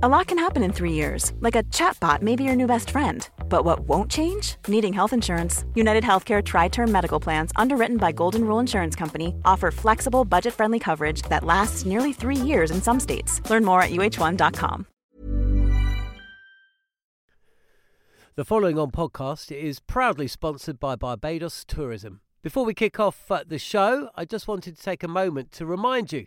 A lot can happen in three years, like a chatbot may be your new best friend. But what won't change? Needing health insurance. United Healthcare Tri Term Medical Plans, underwritten by Golden Rule Insurance Company, offer flexible, budget friendly coverage that lasts nearly three years in some states. Learn more at uh1.com. The following on podcast is proudly sponsored by Barbados Tourism. Before we kick off uh, the show, I just wanted to take a moment to remind you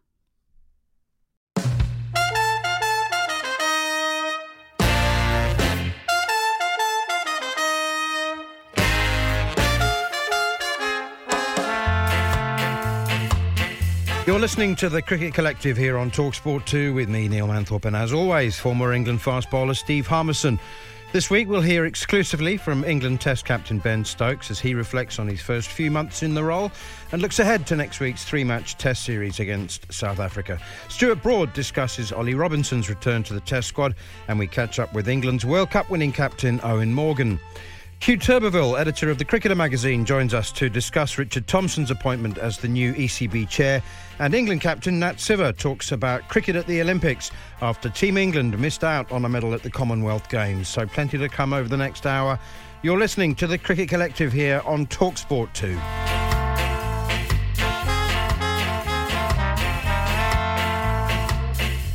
You're listening to the Cricket Collective here on Talksport 2 with me, Neil Manthorpe, and as always, former England fast bowler Steve Harmison. This week, we'll hear exclusively from England Test captain Ben Stokes as he reflects on his first few months in the role and looks ahead to next week's three match Test series against South Africa. Stuart Broad discusses Ollie Robinson's return to the Test squad, and we catch up with England's World Cup winning captain Eoin Morgan. Huw Turbervill, editor of the Cricketer magazine, joins us to discuss Richard Thompson's appointment as the new ECB chair. And England captain Nat Sciver talks about cricket at the Olympics after Team England missed out on a medal at the Commonwealth Games. So plenty to come over the next hour. You're listening to the Cricket Collective here on Talksport 2.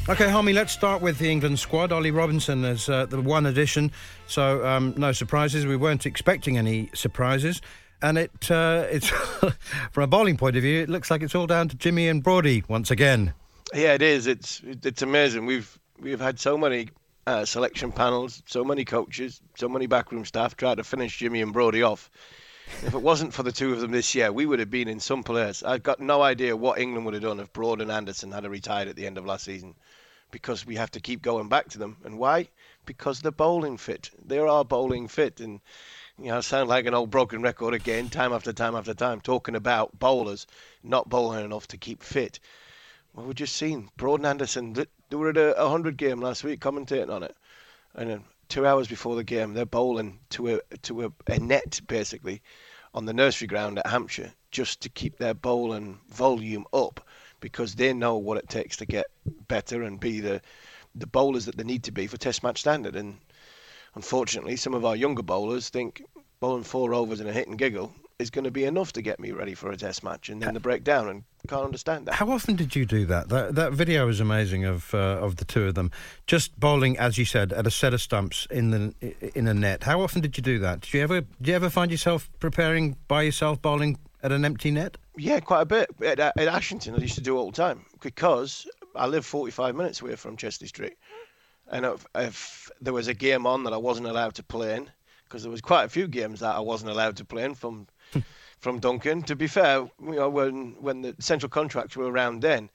Okay, Harmy, let's start with the England squad. Ollie Robinson is uh, the one addition, so um, no surprises. We weren't expecting any surprises. And it, uh, it's from a bowling point of view, it looks like it's all down to Jimmy and Broady once again. Yeah, it is. It's it's amazing. We've we've had so many uh, selection panels, so many coaches, so many backroom staff try to finish Jimmy and Broady off. If it wasn't for the two of them this year, we would have been in some place. I've got no idea what England would have done if Broad and Anderson had retired at the end of last season because we have to keep going back to them. And why? Because they're bowling fit. They are bowling fit. And, you know, I sound like an old broken record again, time after time after time, talking about bowlers not bowling enough to keep fit. Well, we've just seen Broad and Anderson, they were at a 100 game last week commentating on it. And two hours before the game, they're bowling to a, to a, a net, basically, on the nursery ground at Hampshire, just to keep their bowling volume up because they know what it takes to get better and be the the bowlers that they need to be for Test match standard. And unfortunately, some of our younger bowlers think bowling four overs and a hit and giggle is going to be enough to get me ready for a Test match, and then the breakdown, and can't understand that. How often did you do that? That that video is amazing of uh, of the two of them just bowling, as you said, at a set of stumps in the in a net. How often did you do that? Did you ever did you ever find yourself preparing by yourself bowling at an empty net? Yeah, quite a bit. At, at Ashington, I used to do all the time because I live 45 minutes away from Chester-le-Street. And if, if there was a game on that I wasn't allowed to play in, because there was quite a few games that I wasn't allowed to play in from from Duncan. To be fair, you know, when when the central contracts were around then,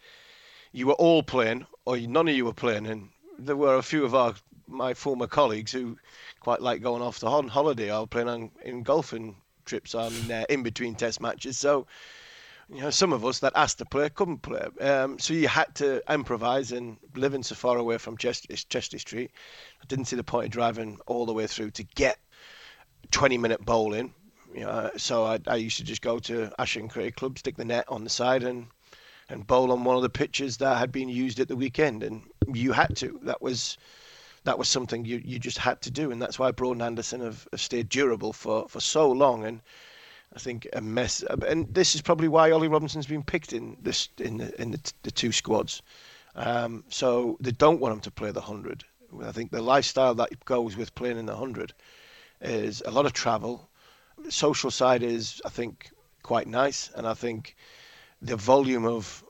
you were all playing, or none of you were playing, and there were a few of our my former colleagues who quite like going off to holiday or playing on in golfing trips on uh, in between test matches. So, you know, some of us that asked to play couldn't play. Um, so you had to improvise and living so far away from Chester, Chester-le-Street, I didn't see the point of driving all the way through to get 20 minute bowling. You know, so I, I used to just go to Ashton Cricket Club, stick the net on the side and and bowl on one of the pitches that had been used at the weekend. And you had to. That was that was something you, you just had to do, and that's why Broad and Anderson have, have stayed durable for, for so long. And I think a mess, and this is probably why Ollie Robinson's been picked in this in the in the, the two squads. Um, so they don't want him to play the hundred. I think the lifestyle that goes with playing in the hundred is a lot of travel. The social side is, I think, quite nice, and I think the volume of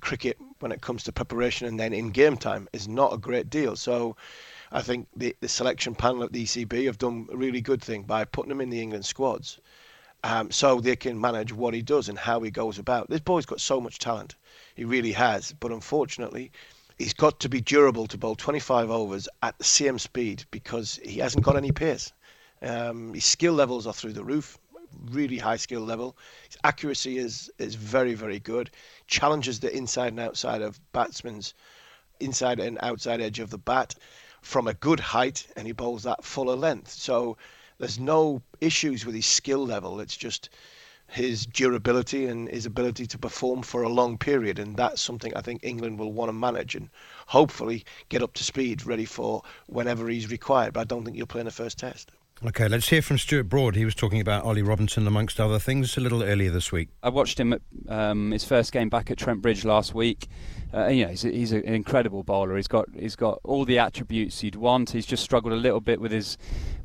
cricket when it comes to preparation and then in game time is not a great deal. So I think the, the selection panel at the ECB have done a really good thing by putting him in the England squads. Um, so they can manage what he does and how he goes about. This boy's got so much talent. He really has. But unfortunately, he's got to be durable to bowl 25 overs at the same speed because he hasn't got any pace. Um, his skill levels are through the roof, really high skill level. His accuracy is is very very good. Challenges the inside and outside of batsmen's inside and outside edge of the bat from a good height, and he bowls that fuller length. So there's no issues with his skill level. It's just his durability and his ability to perform for a long period, and that's something I think England will want to manage and hopefully get up to speed, ready for whenever he's required. But I don't think he'll play in the first test. Okay, let's hear from Stuart Broad. He was talking about Ollie Robinson amongst other things a little earlier this week. I watched him at um, his first game back at Trent Bridge last week. Uh, you know, he's, he's an incredible bowler. He's got he's got all the attributes you'd want. He's just struggled a little bit with his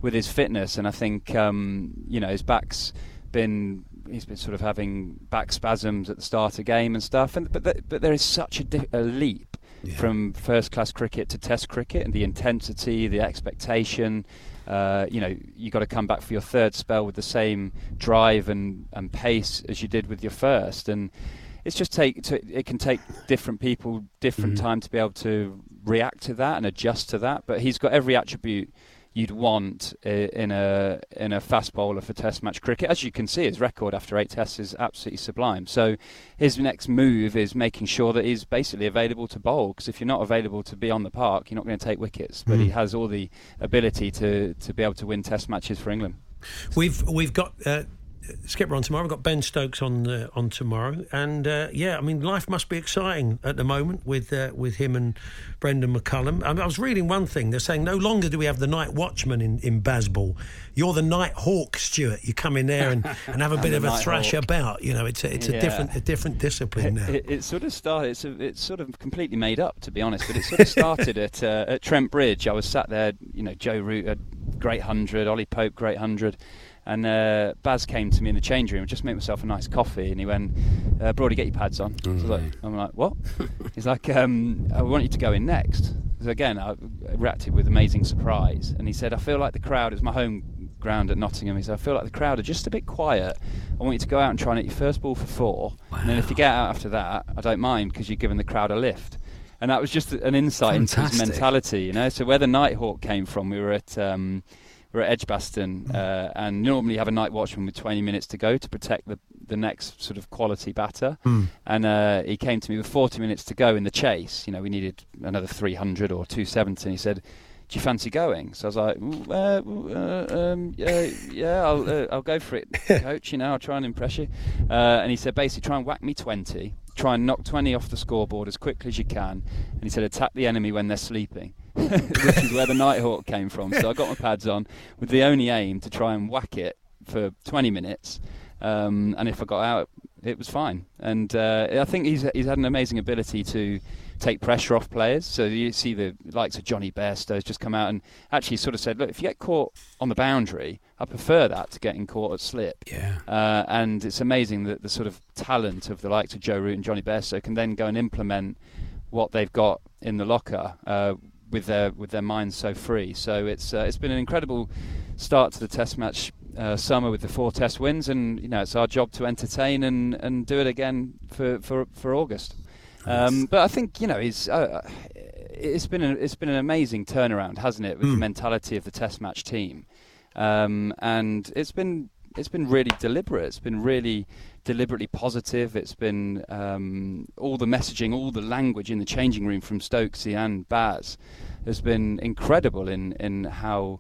with his fitness, and I think um, you know his back's been he's been sort of having back spasms at the start of game and stuff. And but th- but there is such a, di- a leap yeah. from first class cricket to Test cricket, and the intensity, the expectation. Uh, you know, you got to come back for your third spell with the same drive and, and pace as you did with your first, and it's just take to, it can take different people different mm-hmm. time to be able to react to that and adjust to that. But he's got every attribute you'd want in a in a fast bowler for Test match cricket. As you can see, his record after eight Tests is absolutely sublime. So his next move is making sure that he's basically available to bowl. Because if you're not available to be on the park, you're not going to take wickets. But mm. he has all the ability to to be able to win Test matches for England. We've we've got uh, Skipper on tomorrow. We've got Ben Stokes on uh, on tomorrow, and uh, yeah, I mean, life must be exciting at the moment with uh, with him and Brendon McCullum. I, mean, I, was reading one thing; they're saying no longer do we have the night watchman in in Bazball. You're the night hawk, Stuart. You come in there and, and have a bit of a thrash hawk. about. You know, it's a, it's yeah. a different a different discipline now. It, it, sort of started. It's, a, it's sort of completely made up, to be honest. But it sort of started at uh, at Trent Bridge. I was sat there, you know, Joe Root, a great hundred, Ollie Pope, great hundred and uh, Baz came to me in the change room, just made myself a nice coffee, and he went, uh, "Broady, get your pads on." Mm-hmm. So like, I'm like, "What?" He's like, um, "I want you to go in next." So again, I reacted with amazing surprise, and he said, "I feel like the crowd is my home ground at Nottingham." He said, "I feel like the crowd are just a bit quiet. I want you to go out and try and hit your first ball for four, wow. and then if you get out after that, I don't mind because you're giving the crowd a lift." And that was just an insight Fantastic. into his mentality, you know. So where the Nighthawk came from, we were at. Um, we're at Edgbaston, uh, and normally have a night watchman with 20 minutes to go to protect the the next sort of quality batter. Mm. And uh, he came to me with 40 minutes to go in the chase. You know, we needed another 300 or 270. And he said, "Do you fancy going?" So I was like, uh, uh, um, "Yeah, yeah, I'll uh, I'll go for it, coach. You know, I'll try and impress you." Uh, and he said, "Basically, try and whack me 20." Try and knock 20 off the scoreboard as quickly as you can. And he said, attack the enemy when they're sleeping. which is where the Nighthawk came from. So I got my pads on with the only aim to try and whack it for 20 minutes. Um, and if I got out, it was fine. And uh, I think he's he's had an amazing ability to take pressure off players. So you see the likes of Jonny Bairstow has just come out and actually sort of said, look, if you get caught on the boundary, I prefer that to getting caught at slip. Yeah. Uh, and it's amazing that the sort of talent of the likes of Joe Root and Jonny Bairstow can then go and implement what they've got in the locker. Uh, with their with their minds so free. So it's uh, it's been an incredible start to the Test match uh, summer with the four Test wins, and you know it's our job to entertain and, and do it again for for, for August. Um, but I think you know it's uh, it's been a, it's been an amazing turnaround, hasn't it, with mm. the hmm. mentality of the Test match team, um, and it's been it's been really deliberate. It's been really deliberately positive. It's been um, all the messaging, all the language in the changing room from Stokesy and Baz has been incredible in in how.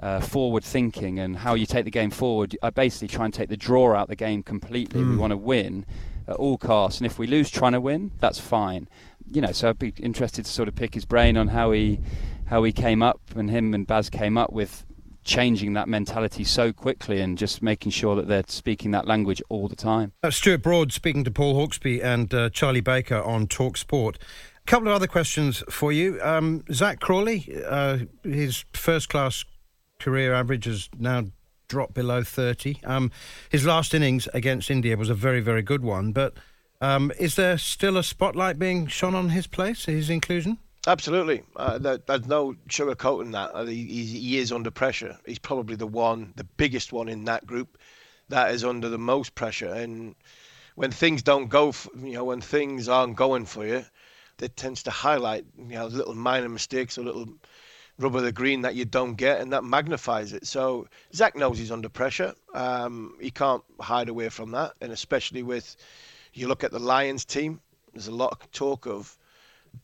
Uh, forward thinking and how you take the game forward. I basically try and take the draw out the game completely. Mm. We hmm. want to win at all costs, and if we lose trying to win, that's fine. You know, so I'd be interested to sort of pick his brain on how he how he came up and him and Baz came up with changing that mentality so quickly and just making sure that they're speaking that language all the time. Uh, Stuart Broad speaking to Paul Hawksbee and uh, Charlie Baker on Talk Sport. A couple of other questions for you. Um, Zak Crawley, uh, his first class career average has now dropped below 30. Um, his last innings against India was a very, very good one, but Um, is there still a spotlight being shone on his place, his inclusion? Absolutely. Uh, there, there's no sugarcoating that. Uh, he, he, is under pressure. He's probably the one, the biggest one in that group that is under the most pressure. And when things don't go, for, you know, when things aren't going for you, it tends to highlight, you know, little minor mistakes or little rub of the green that you don't get, and that magnifies it. So Zak knows he's under pressure. Um, he can't hide away from that, and especially with you look at the Lions team. There's a lot of talk of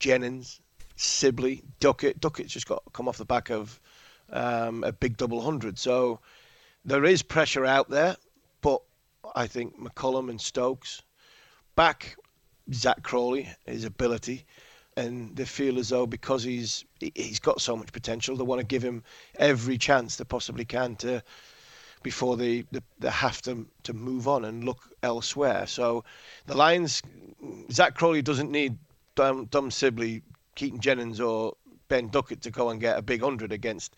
Jennings, Sibley, Duckett. Duckett's just got come off the back of um, a big double hundred, so there is pressure out there. But I think McCullum and Stokes back Zak Crawley, his ability and they feel as though because he's he's got so much potential, they want to give him every chance they possibly can to before they, they, they have to to move on and look elsewhere. So the Lions, Zak Crawley doesn't need Dom, Dom Sibley, Keaton Jennings, or Ben Duckett to go and get a big hundred against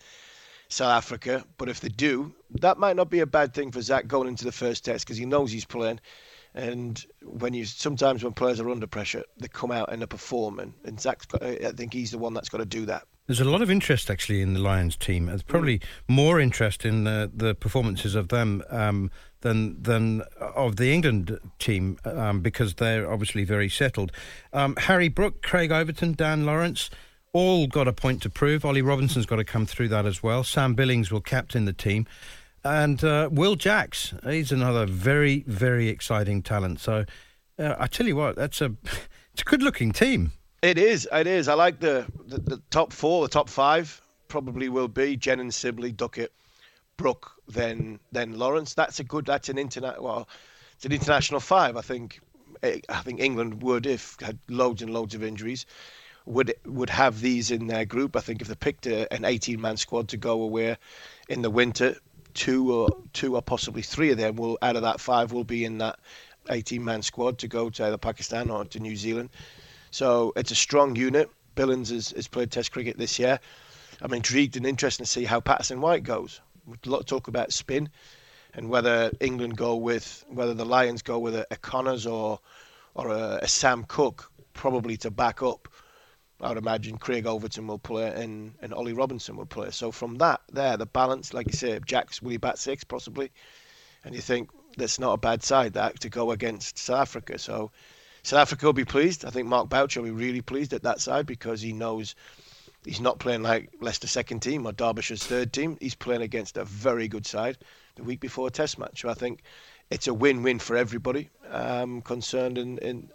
South Africa. But if they do, that might not be a bad thing for Zak going into the first test because he knows he's playing. And when you sometimes when players are under pressure, they come out and they perform. And, and Zak's got, I think he's the one that's got to do that. There's a lot of interest actually in the Lions team. There's probably more interest in the, the performances of them um, than than of the England team um, because they're obviously very settled. Um, Harry Brook, Craig Overton, Dan Lawrence. All got a point to prove. Ollie Robinson's got to come through that as well. Sam Billings will captain the team. And uh, Will Jacks, he's another very, very exciting talent. So uh, I tell you what, that's a it's a good looking team. It is. It is. I like the, the, the top four, the top five probably will be Jen and Sibley, Duckett, Brook, then then Lawrence. That's a good. That's an internet. Well, it's an international five. I think. Eh, I think England would, if had loads and loads of injuries, would would have these in their group. I think if they picked a, an 18-man squad to go away in the winter, two or two or possibly three of them will out of that five will be in that 18 man squad to go to either Pakistan or to New Zealand. So it's a strong unit. Billings has, has played Test cricket this year. I'm intrigued and interested to see how Patterson White goes. A lot of talk about spin and whether England go with whether the Lions go with a, a Conners or or a, a Sam Cook probably to back up I would imagine Craig Overton will play and, and Ollie Robinson will play. So from that there, the balance, like you say, Jack's will he bat six possibly, and you think that's not a bad side that to go against South Africa. So South Africa will be pleased. I think Mark Boucher will be really pleased at that side because he knows he's not playing like Leicester second team or Derbyshire's third team. He's playing against a very good side the week before a Test match. So I think it's a win-win for everybody um, concerned in, in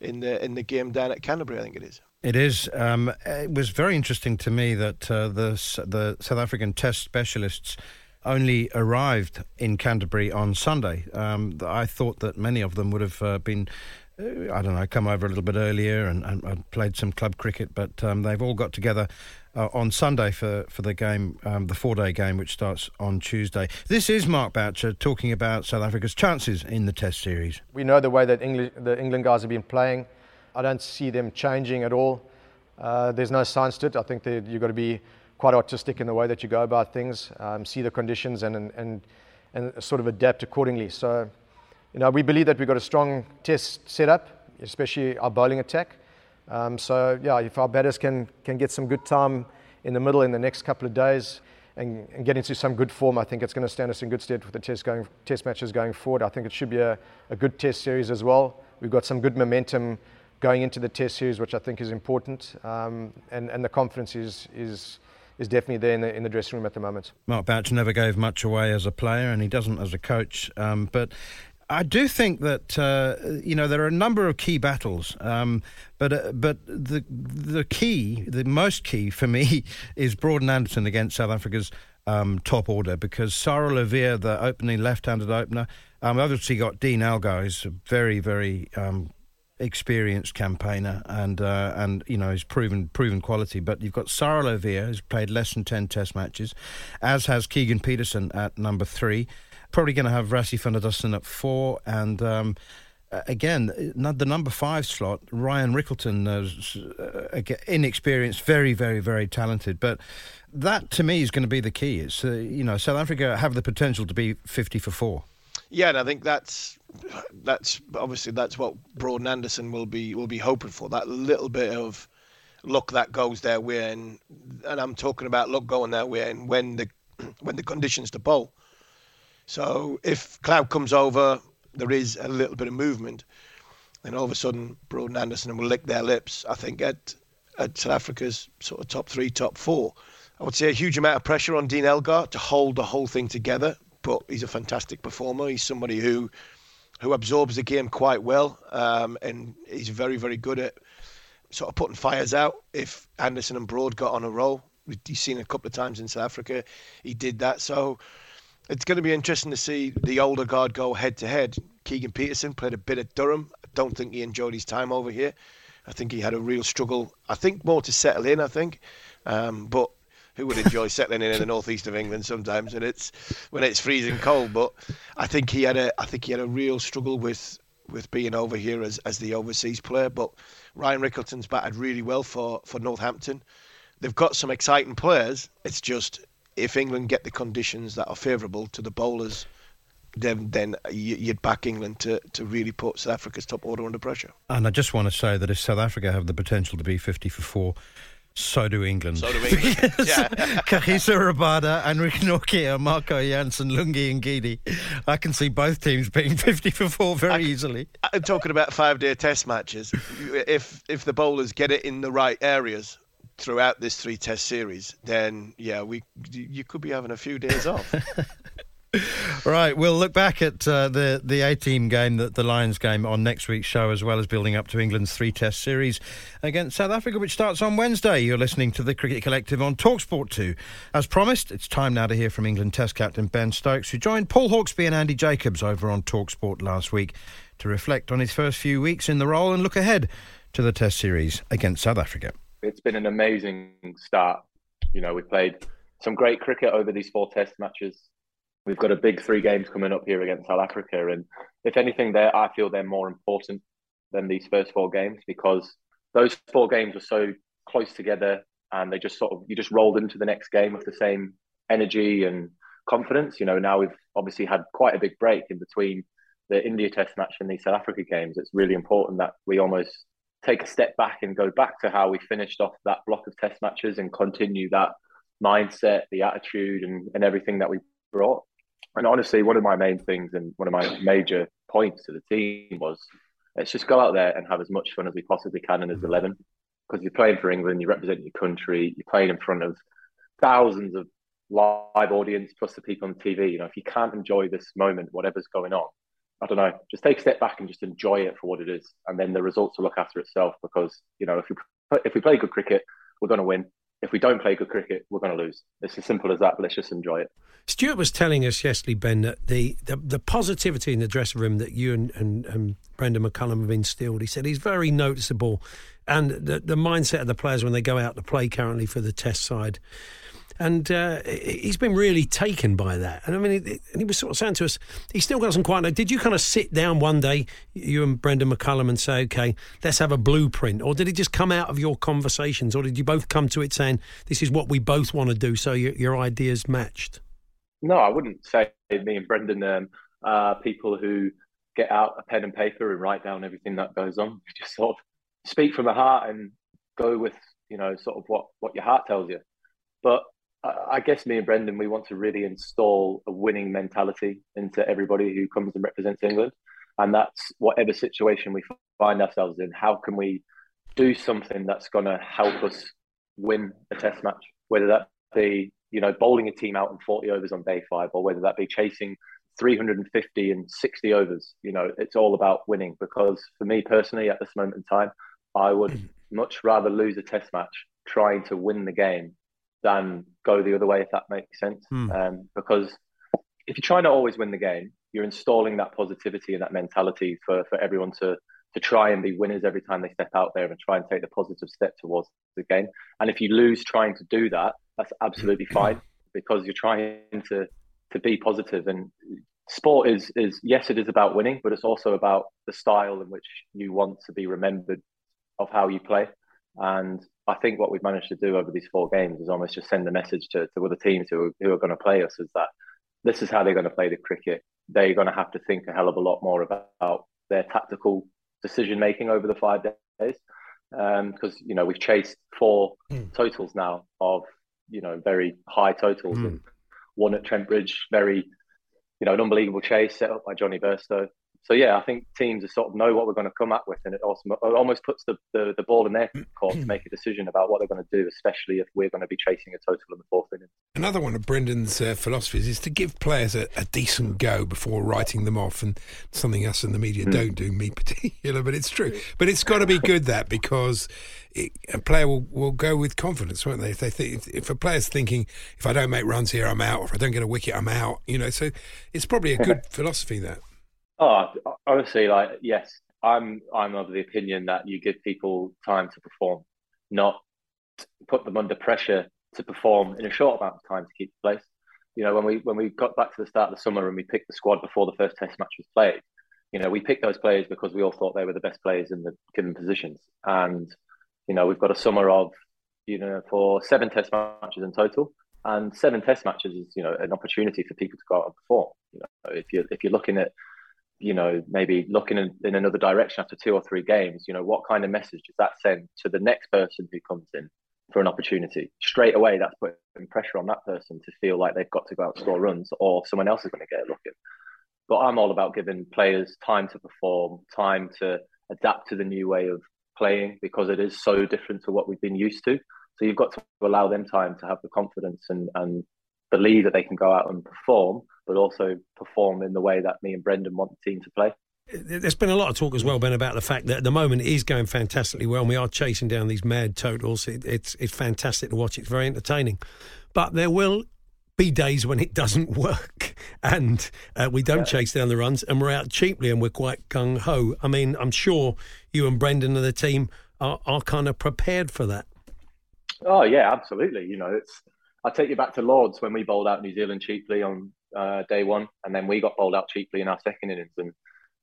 in the in the game down at Canterbury. I think it is. It is. Um, it was very interesting to me that uh, the the South African Test specialists only arrived in Canterbury on Sunday. Um, I thought that many of them would have uh, been. I don't know, come over a little bit earlier and, and, and played some club cricket, but um, they've all got together uh, on Sunday for, for the game, um, the four day game, which starts on Tuesday. This is Mark Boucher talking about South Africa's chances in the Test series. We know the way that England, the England guys have been playing. I don't see them changing at all. Uh, there's no science to it. I think that you've got to be quite artistic in the way that you go about things, um, see the conditions, and, and, and sort of adapt accordingly. So, you know, we believe that we've got a strong test setup, especially our bowling attack. Um, so, yeah, if our batters can, can get some good time in the middle in the next couple of days and, and get into some good form, I think it's going to stand us in good stead for the test, going, test matches going forward. I think it should be a, a good test series as well. We've got some good momentum going into the test series, which I think is important, um, and, and the confidence is, is, is definitely there in the, in the dressing room at the moment. Mark Boucher never gave much away as a player, and he doesn't as a coach. Um, but I do think that uh, you know there are a number of key battles, um, but uh, but the the key, the most key for me, is Broad and Anderson against South Africa's um, top order because Sarel Erwee, the opening left-handed opener, um, obviously got Dean Elgar, who's a very very um, experienced campaigner and uh, and you know he's proven proven quality. But you've got Sarel Erwee who's played less than ten Test matches, as has Keegan Petersen at number three. Probably going to have Rassie van der Dussen at four and. Um, again, the number five slot, Ryan Rickelton, uh, inexperienced, very, very, very talented. But that to me is going to be the key. It's uh, you know South Africa have the potential to be fifty for four. Yeah, and I think that's that's obviously that's what Broad and Anderson will be will be hoping for. That little bit of luck that goes their way, and and I'm talking about luck going their way, and when the when the conditions to bowl. So if cloud comes over, there is a little bit of movement, then all of a sudden Broad and Anderson will lick their lips. I think at at South Africa's sort of top three, top four. I would say a huge amount of pressure on Dean Elgar to hold the whole thing together, but he's a fantastic performer. He's somebody who who absorbs the game quite well, um, and he's very, very good at sort of putting fires out. If Anderson and Broad got on a roll, he's seen a couple of times in South Africa, he did that. So it's going to be interesting to see the older guard go head to head. Keegan Petersen played a bit at Durham. I don't think he enjoyed his time over here. I think he had a real struggle. I think more to settle in. I think, um, but who would enjoy settling in in the northeast of England sometimes, and it's when it's freezing cold. But I think he had a I think he had a real struggle with with being over here as, as the overseas player. But Ryan Rickelton's batted really well for, for Northampton. They've got some exciting players. It's just if England get the conditions that are favourable to the bowlers, then then you'd back England to, to really put South Africa's top order under pressure. And I just want to say that if South Africa have the potential to be 50 for four, so do England. So do England. yeah. Kagiso Rabada, Anrich Nortje, Marco Jansen, Lungi Ngidi. I can see both teams being 50 for four very I, easily. I'm talking about five-day test matches. If if the bowlers get it in the right areas throughout this three-test series, then yeah, we you could be having a few days off. right, we'll look back at uh, the the A team game, the, the Lions game, on next week's show, as well as building up to England's three Test series against South Africa, which starts on Wednesday. You're listening to the Cricket Collective on Talksport 2. As promised, it's time now to hear from England Test captain Ben Stokes, who joined Paul Hawksbee and Andy Jacobs over on Talksport last week to reflect on his first few weeks in the role and look ahead to the Test series against South Africa. It's been an amazing start. You know, we played some great cricket over these four Test matches We've got a big three games coming up here against South Africa, and if anything, there I feel they're more important than these first four games because those four games were so close together, and they just sort of you just rolled into the next game with the same energy and confidence. You know, now we've obviously had quite a big break in between the India Test match and the South Africa games. It's really important that we almost take a step back and go back to how we finished off that block of Test matches and continue that mindset, the attitude, and, and everything that we brought. And honestly, one of my main things and one of my major points to the team was let's just go out there and have as much fun as we possibly can in as mm-hmm. 11. Because you're playing for England, you represent your country, you're playing in front of thousands of live audience plus the people on TV. You know, if you can't enjoy this moment, whatever's going on, I don't know, just take a step back and just enjoy it for what it is, and then the results will look after itself. Because you know, if we if we play good cricket, we're going to win if we don't play good cricket, we're going to lose. It's as simple as that. Let's just enjoy it. Stuart was telling us yesterday, Ben, that the, the, the positivity in the dressing room that you and, and, and Brendon McCullum have instilled, he said he's very noticeable. And the, the mindset of the players when they go out to play currently for the test side and uh, he's been really taken by that. And I mean, and he was sort of saying to us, he still doesn't quite know. Did you kind of sit down one day, you and Brendon McCullum, and say, okay, let's have a blueprint? Or did it just come out of your conversations? Or did you both come to it saying, this is what we both want to do, so your, your ideas matched? No, I wouldn't say me and Brendon um, are people who get out a pen and paper and write down everything that goes on. Just sort of speak from the heart and go with, you know, sort of what, what your heart tells you. But I guess me and Brendon, we want to really install a winning mentality into everybody who comes and represents England. And that's whatever situation we find ourselves in, how can we do something that's going to help us win a test match, whether that be, you know, bowling a team out in 40 overs on day five, or whether that be chasing 350 and 60 overs. You know, it's all about winning because for me personally, at this moment in time, I would much rather lose a test match trying to win the game than go the other way, if that makes sense. Hmm. Um, because if you try to always win the game, you're installing that positivity and that mentality for, for everyone to to try and be winners every time they step out there and try and take the positive step towards the game. And if you lose trying to do that, that's absolutely fine because you're trying to to be positive. And sport is is yes, it is about winning, but it's also about the style in which you want to be remembered of how you play. And I think what we've managed to do over these four games is almost just send a message to, to other teams who, who are going to play us is that this is how they're going to play the cricket. they're going to have to think a hell of a lot more about their tactical decision making over the five days. Because um, you know we've chased four mm. totals now of you know very high totals, mm. and one at Trent Bridge, very you know an unbelievable chase set up by Jonny Bairstow so yeah, I think teams sort of know what we're going to come up with, and it also it almost puts the, the, the, ball in their court to make a decision about what they're going to do, especially if we're going to be chasing a total in the fourth inning. Another one of Brendon's uh, philosophies is to give players a, a, decent go before writing them off, and something us in the media mm. don't do, me particular, but it's true. But it's got to be good that because it, a player will, will go with confidence, won't they? If they think, if, if a player's thinking, if I don't make runs here, I'm out, or if I don't get a wicket, I'm out. You know, so it's probably a good philosophy that. Oh, honestly, like yes, I'm I'm of the opinion that you give people time to perform, not put them under pressure to perform in a short amount of time to keep the place. You know, when we when we got back to the start of the summer and we picked the squad before the first Test match was played, you know, we picked those players because we all thought they were the best players in the given positions. And you know, we've got a summer of you know for seven Test matches in total, and seven Test matches is you know an opportunity for people to go out and perform. You know, if you if you're looking at you know, maybe looking in, in, another direction after two or three games, you know, what kind of message does that send to the next person who comes in for an opportunity? Straight away, that's putting pressure on that person to feel like they've got to go out and score runs or someone else is going to get a look in. But I'm all about giving players time to perform, time to adapt to the new way of playing because it is so different to what we've been used to. So you've got to allow them time to have the confidence and, and believe that they can go out and perform but also perform in the way that me and Brendon want the team to play. There's been a lot of talk as well, Ben, about the fact that at the moment it is going fantastically well. We are chasing down these mad totals. It, it's it's fantastic to watch. It's very entertaining, but there will be days when it doesn't work and uh, we don't yeah. chase down the runs and we're out cheaply and we're quite gung ho. I mean, I'm sure you and Brendon and the team are, are kind of prepared for that. Oh yeah, absolutely. You know, it's I'll take you back to Lords when we bowled out New Zealand cheaply on uh, day one, and then we got bowled out cheaply in our second innings. And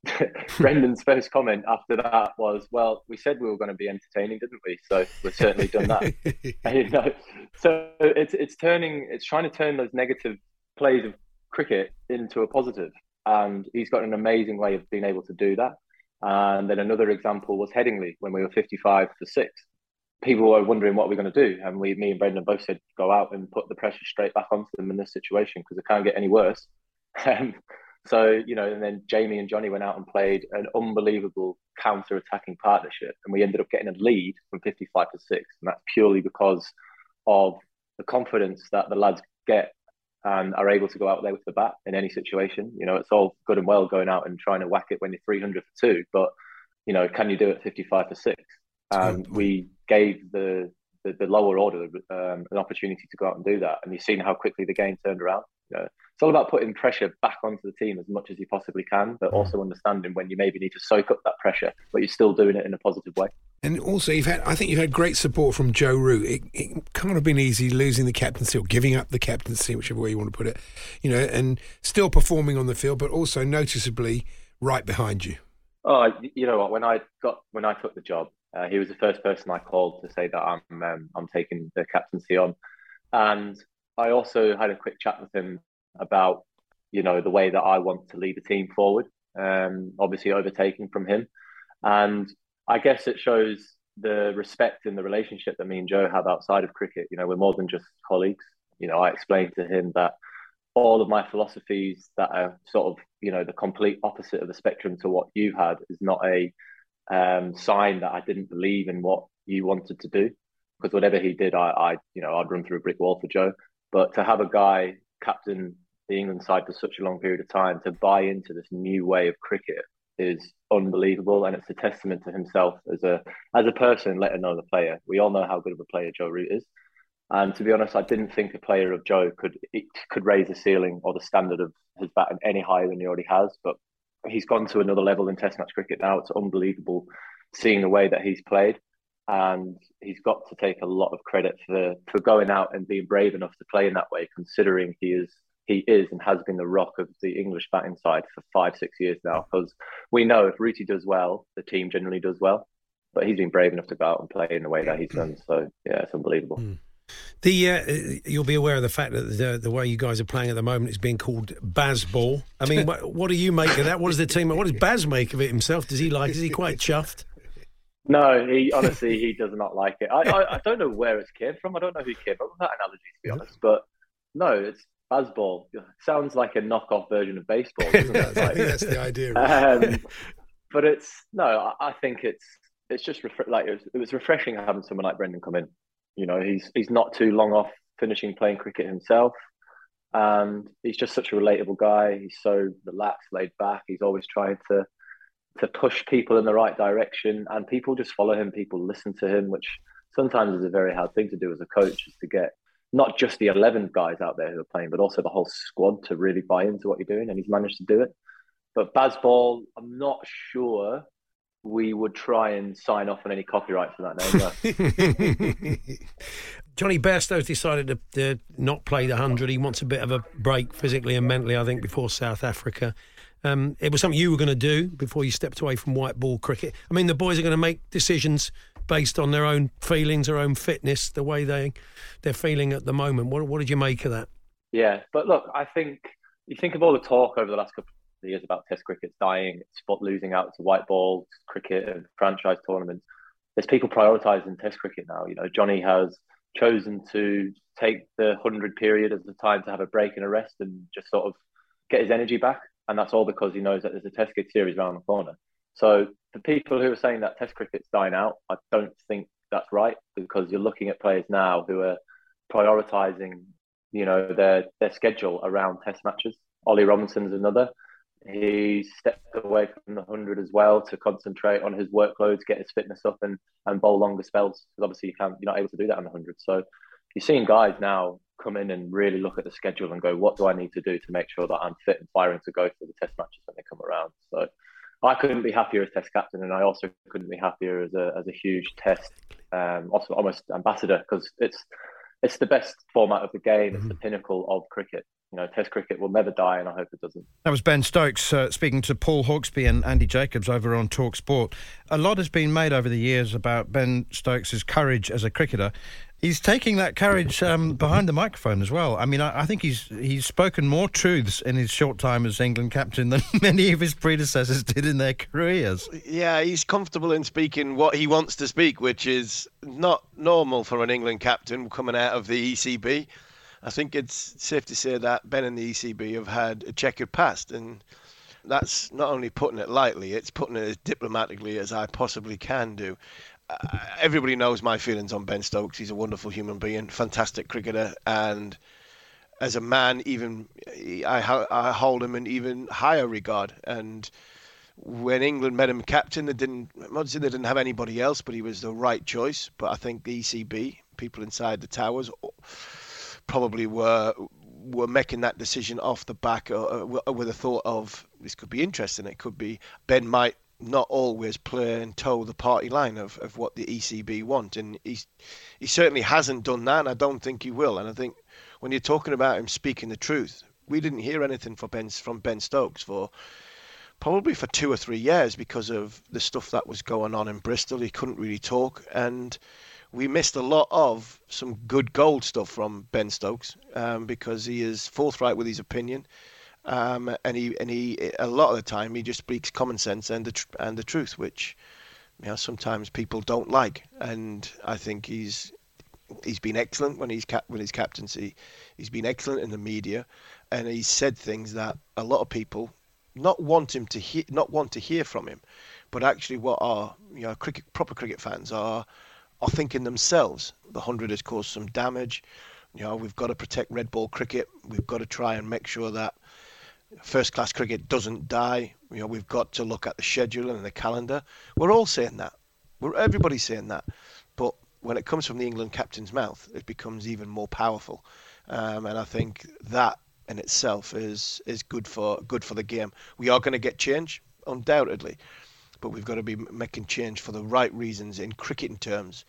Brendon's first comment after that was, "Well, we said we were going to be entertaining, didn't we? So we've certainly done that." and, you know, so it's it's turning, it's trying to turn those negative plays of cricket into a positive, and he's got an amazing way of being able to do that. And then another example was Headingley when we were 55 for six people were wondering what we're going to do. And we, me and Brendon both said, go out and put the pressure straight back onto them in this situation because it can't get any worse. Um, so, you know, and then Jamie and Jonny went out and played an unbelievable counter attacking partnership. And we ended up getting a lead from 55 to 6. And that's purely because of the confidence that the lads get and are able to go out there with the bat in any situation. You know, it's all good and well going out and trying to whack it when you're 300 for two, but, you know, can you do it 55 for six? And we gave the the, the lower order um, an opportunity to go out and do that. And you've seen how quickly the game turned around. You know, it's all about putting pressure back onto the team as much as you possibly can, but also understanding when you maybe need to soak up that pressure, but you're still doing it in a positive way. And also, you've had, I think you've had great support from Joe Root. It, it can't have been easy losing the captaincy or giving up the captaincy, whichever way you want to put it, you know, and still performing on the field, but also noticeably right behind you. Oh, you know what? When I got when I took the job, uh, he was the first person I called to say that I'm um, I'm taking the captaincy on, and I also had a quick chat with him about you know the way that I want to lead the team forward. Um, obviously overtaking from him, and I guess it shows the respect and the relationship that me and Joe have outside of cricket. You know, we're more than just colleagues. You know, I explained to him that all of my philosophies that are sort of you know the complete opposite of the spectrum to what you had is not a um, sign that I didn't believe in what you wanted to do. Because whatever he did, I, I, you know, I'd run through a brick wall for Joe. But to have a guy captain the England side for such a long period of time to buy into this new way of cricket is unbelievable, and it's a testament to himself as a as a person, let alone a player. We all know how good of a player Joe Root is, and to be honest, I didn't think a player of Joe could could raise the ceiling or the standard of his batting any higher than he already has. But he's gone to another level in Test match cricket now. It's unbelievable seeing the way that he's played, and he's got to take a lot of credit for for going out and being brave enough to play in that way, considering he is he is and has been the rock of the English batting side for five six years now. Because we know if Rooty does well, the team generally does well, but he's been brave enough to go out and play in the way that he's done. So yeah, it's unbelievable. Mm. The uh, you'll be aware of the fact that the, the way you guys are playing at the moment is being called Bazball. I mean, what, what do you make of that? What does the team? What does Baz make of it himself? Does he like? Is he quite chuffed? No, he honestly he does not like it. I, I, I don't know where it's came from. I don't know who came up with that analogy to be honest. But no, it's Bazball. sounds like a knockoff version of baseball. Doesn't it? Like, That's the idea. um, but it's no. I, I think it's it's just refre- like it was, it was refreshing having someone like Brendon come in. You know, he's he's not too long off finishing playing cricket himself, and he's just such a relatable guy. He's so relaxed, laid back. He's always trying to to push people in the right direction, and people just follow him. People listen to him, which sometimes is a very hard thing to do as a coach, is to get not just the eleven guys out there who are playing, but also the whole squad to really buy into what you're doing, and he's managed to do it. But Bazball, I'm not sure we would try and sign off on any copyright for that name. No. Jonny Bairstow's decided to, to not play the hundred. He wants a bit of a break physically and mentally. I think before South Africa. Um, it was something you were going to do before you stepped away from white ball cricket. I mean, the boys are going to make decisions based on their own feelings, their own fitness, the way they they're feeling at the moment. What, what did you make of that? Yeah, but look, I think you think of all the talk over the last couple of years about Test cricket's dying, spot losing out to white ball cricket and franchise tournaments. There's people prioritising Test cricket now. You know, Jonny has chosen to take the hundred period as the time to have a break and a rest and just sort of get his energy back and that's all because he knows that there's a Test cricket series around the corner. So the people who are saying that Test cricket's dying out, I don't think that's right because you're looking at players now who are prioritising, you know, their their schedule around Test matches. Ollie Robinson's another. He stepped away from the hundred as well to concentrate on his workloads, get his fitness up, and and bowl longer spells. Because obviously you can't, you're not able to do that on the hundred. So you're seeing guys now come in and really look at the schedule and go, what do I need to do to make sure that I'm fit and firing to go for the test matches when they come around? So I couldn't be happier as test captain, and I also couldn't be happier as a as a huge test, um, also almost ambassador because it's it's the best format of the game. It's the mm-hmm. pinnacle of cricket. You know, Test cricket will never die, and I hope it doesn't. That was Ben Stokes uh, speaking to Paul Hawksbee and Andy Jacobs over on Talk Sport. A lot has been made over the years about Ben Stokes' courage as a cricketer, He's taking that courage um, behind the microphone as well. I mean, I, I, think he's he's spoken more truths in his short time as England captain than many of his predecessors did in their careers. Yeah, he's comfortable in speaking what he wants to speak, which is not normal for an England captain coming out of the ECB. I think it's safe to say that Ben and the ECB have had a checkered past, and that's not only putting it lightly, it's putting it as diplomatically as I possibly can do everybody knows my feelings on Ben Stokes. He's a wonderful human being, fantastic cricketer, and as a man, even I, I hold him in even higher regard. And when England made him captain, they didn't. I'm not they didn't have anybody else, but he was the right choice. But I think the ECB, people inside the towers, probably were were making that decision off the back uh, uh with a thought of this could be interesting. It could be Ben might not always play and toe the party line of, of what the ECB want. And he's, he certainly hasn't done that, and I don't think he will. And I think when you're talking about him speaking the truth, we didn't hear anything from Ben, from ben Stokes for probably for two or three years because of the stuff that was going on in Bristol. He couldn't really talk, and we missed a lot of some good gold stuff from Ben Stokes um, because he is forthright with his opinion. Um, and he and he a lot of the time he just speaks common sense and the tr- and the truth, which you know sometimes people don't like. And I think he's he's been excellent when he's cap- when his captaincy. He's been excellent in the media, and he's said things that a lot of people not want him to hear, not want to hear from him, but actually what are you know cricket proper cricket fans are are thinking themselves. The hundred has caused some damage. You know we've got to protect red ball cricket. We've got to try and make sure that first class cricket doesn't die. You know, we've got to look at the schedule and the calendar. We're all saying that. We're everybody's saying that. But when it comes from the England captain's mouth, it becomes even more powerful. Um, and I think that in itself is is good for good for the game. We are going to get change, undoubtedly, but we've got to be making change for the right reasons in cricketing terms,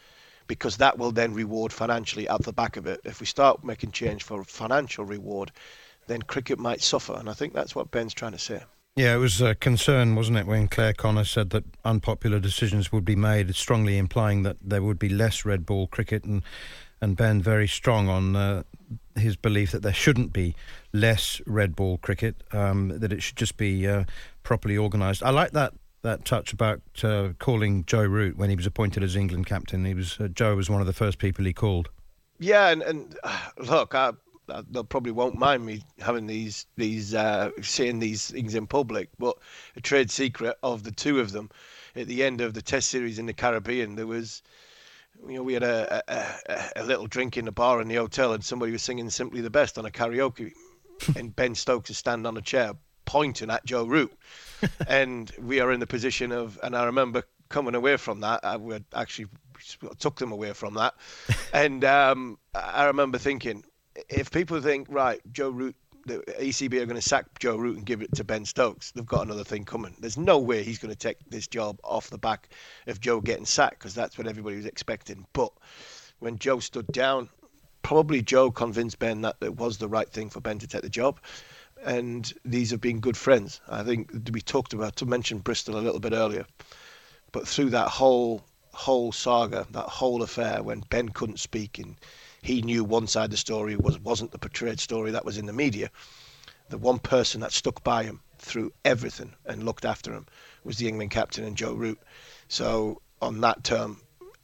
because that will then reward financially at the back of it. If we start making change for financial reward, then cricket might suffer. And I think that's what Ben's trying to say. Yeah, it was a concern, wasn't it, when Claire Connor said that unpopular decisions would be made, strongly implying that there would be less red ball cricket. And and Ben very strong on uh, his belief that there shouldn't be less red ball cricket, um, that it should just be uh, properly organised. I like that that touch about uh, calling Joe Root when he was appointed as England captain. He was uh, Joe was one of the first people he called. Yeah, and, and look, I, I, they probably won't mind me having these these uh, saying these things in public, but a trade secret of the two of them. At the end of the Test series in the Caribbean, there was. You know, we had a, a, a little drink in the bar in the hotel, and somebody was singing "Simply the Best" on a karaoke, and Ben Stokes is standing on a chair pointing at Joe Root, and we are in the position of, and I remember coming away from that, I would actually took them away from that, and um, I remember thinking, if people think right, Joe Root, the ECB are going to sack Joe Root and give it to Ben Stokes, they've got another thing coming. There's no way he's going to take this job off the back of Joe getting sacked because that's what everybody was expecting. But when Joe stood down, probably Joe convinced Ben that it was the right thing for Ben to take the job and these have been good friends. I think we talked about to mention Bristol a little bit earlier, but through that whole whole saga, that whole affair, when Ben couldn't speak and he knew one side of the story was wasn't the portrayed story that was in the media, the one person that stuck by him through everything and looked after him was the England captain and Joe Root. So on that term,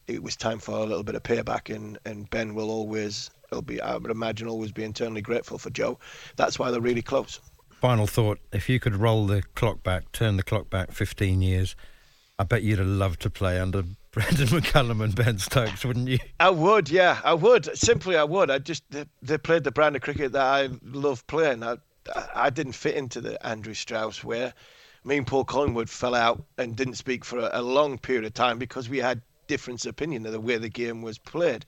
it was time for a little bit of payback, and, and Ben will always he'll be, I would imagine, always be internally grateful for Joe. That's why they're really close. Final thought: If you could roll the clock back, turn the clock back 15 years, I bet you'd have loved to play under Brendon McCullum and Ben Stokes, wouldn't you? I would, yeah, I would. Simply, I would. I just they, played the brand of cricket that I love playing. I, I didn't fit into the Andrew Strauss where me and Paul Collingwood fell out and didn't speak for a, a long period of time because we had different opinion of the way the game was played.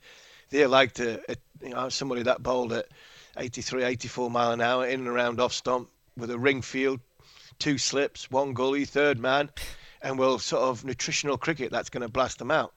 They liked a, a you know somebody that bowled at 83, 84 mile an hour in and around off stump with a ring field, two slips, one gully, third man, and we'll sort of attritional cricket that's going to blast them out.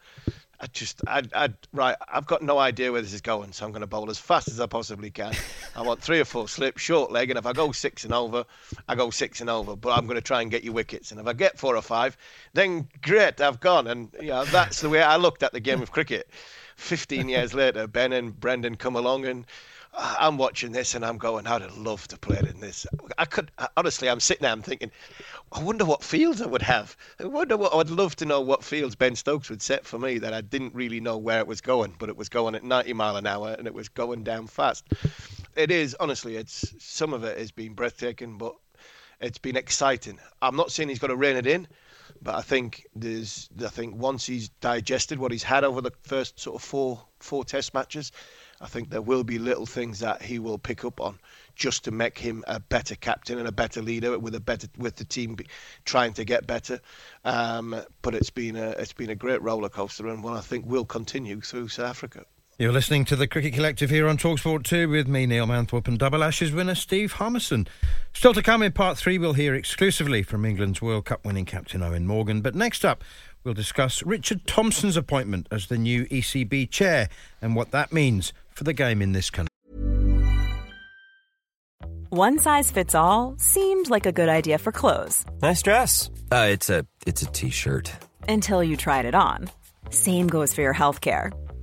I just, I, I, right, I've got no idea where this is going, so I'm going to bowl as fast as I possibly can. I want three or four slips, short leg, and if I go six and over, I go six and over. But I'm going to try and get you wickets, and if I get four or five, then great, I've gone. And you know, that's the way I looked at the game of cricket. 15 years later, Ben and Brendon come along and I'm watching this and I'm going, I'd love to play in this. I could honestly, I'm sitting there, I'm thinking, I wonder what fields I would have. I wonder what I would love to know what fields Ben Stokes would set for me that I didn't really know where it was going, but it was going at 90 mile an hour and it was going down fast. It is honestly, it's some of it has been breathtaking, but it's been exciting. I'm not saying he's got to rein it in, but I think there's, I think once he's digested what he's had over the first sort of four four Test matches, I think there will be little things that he will pick up on just to make him a better captain and a better leader with a better with the team trying to get better. Um, but it's been a it's been a great roller coaster and one I think will continue through South Africa. You're listening to the Cricket Collective here on Talksport 2 with me, Neil Manthorp, and Double Ashes winner Steve Harmison. Still to come in part three, we'll hear exclusively from England's World Cup winning captain Eoin Morgan. But next up, we'll discuss Richard Thompson's appointment as the new ECB chair and what that means for the game in this country. One size fits all seemed like a good idea for clothes. Nice dress. Uh, it's a it's a t-shirt. Until you tried it on. Same goes for your health care.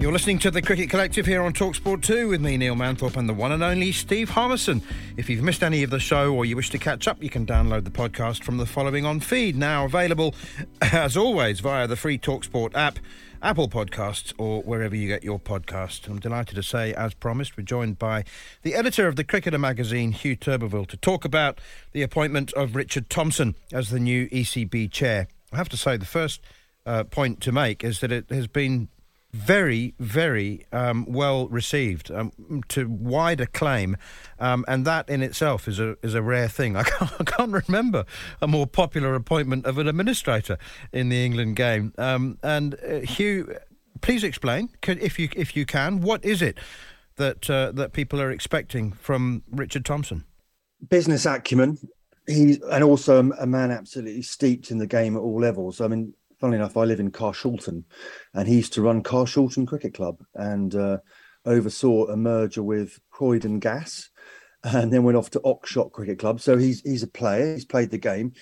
You're listening to the Cricket Collective here on Talksport 2 with me, Neil Manthorp, and the one and only Steve Harmison. If you've missed any of the show or you wish to catch up, you can download the podcast from the following on feed, now available, as always, via the free Talksport app, Apple Podcasts, or wherever you get your podcast. I'm delighted to say, as promised, we're joined by the editor of the Cricketer magazine, Huw Turbervill, to talk about the appointment of Richard Thompson as the new ECB chair. I have to say, the first uh, point to make is that it has been very, very um, well received um, to wide acclaim, um, and that in itself is a is a rare thing. I can't, I can't, remember a more popular appointment of an administrator in the England game. Um, and uh, Huw, please explain, if you if you can, what is it that uh, that people are expecting from Richard Thompson? Business acumen. He's and also a man absolutely steeped in the game at all levels. I mean, funnily enough, I live in Carshalton, and he used to run Carshalton Cricket Club and uh, oversaw a merger with Croydon Gas, and then went off to Oxshott Cricket Club. So he's he's a player. He's played the game.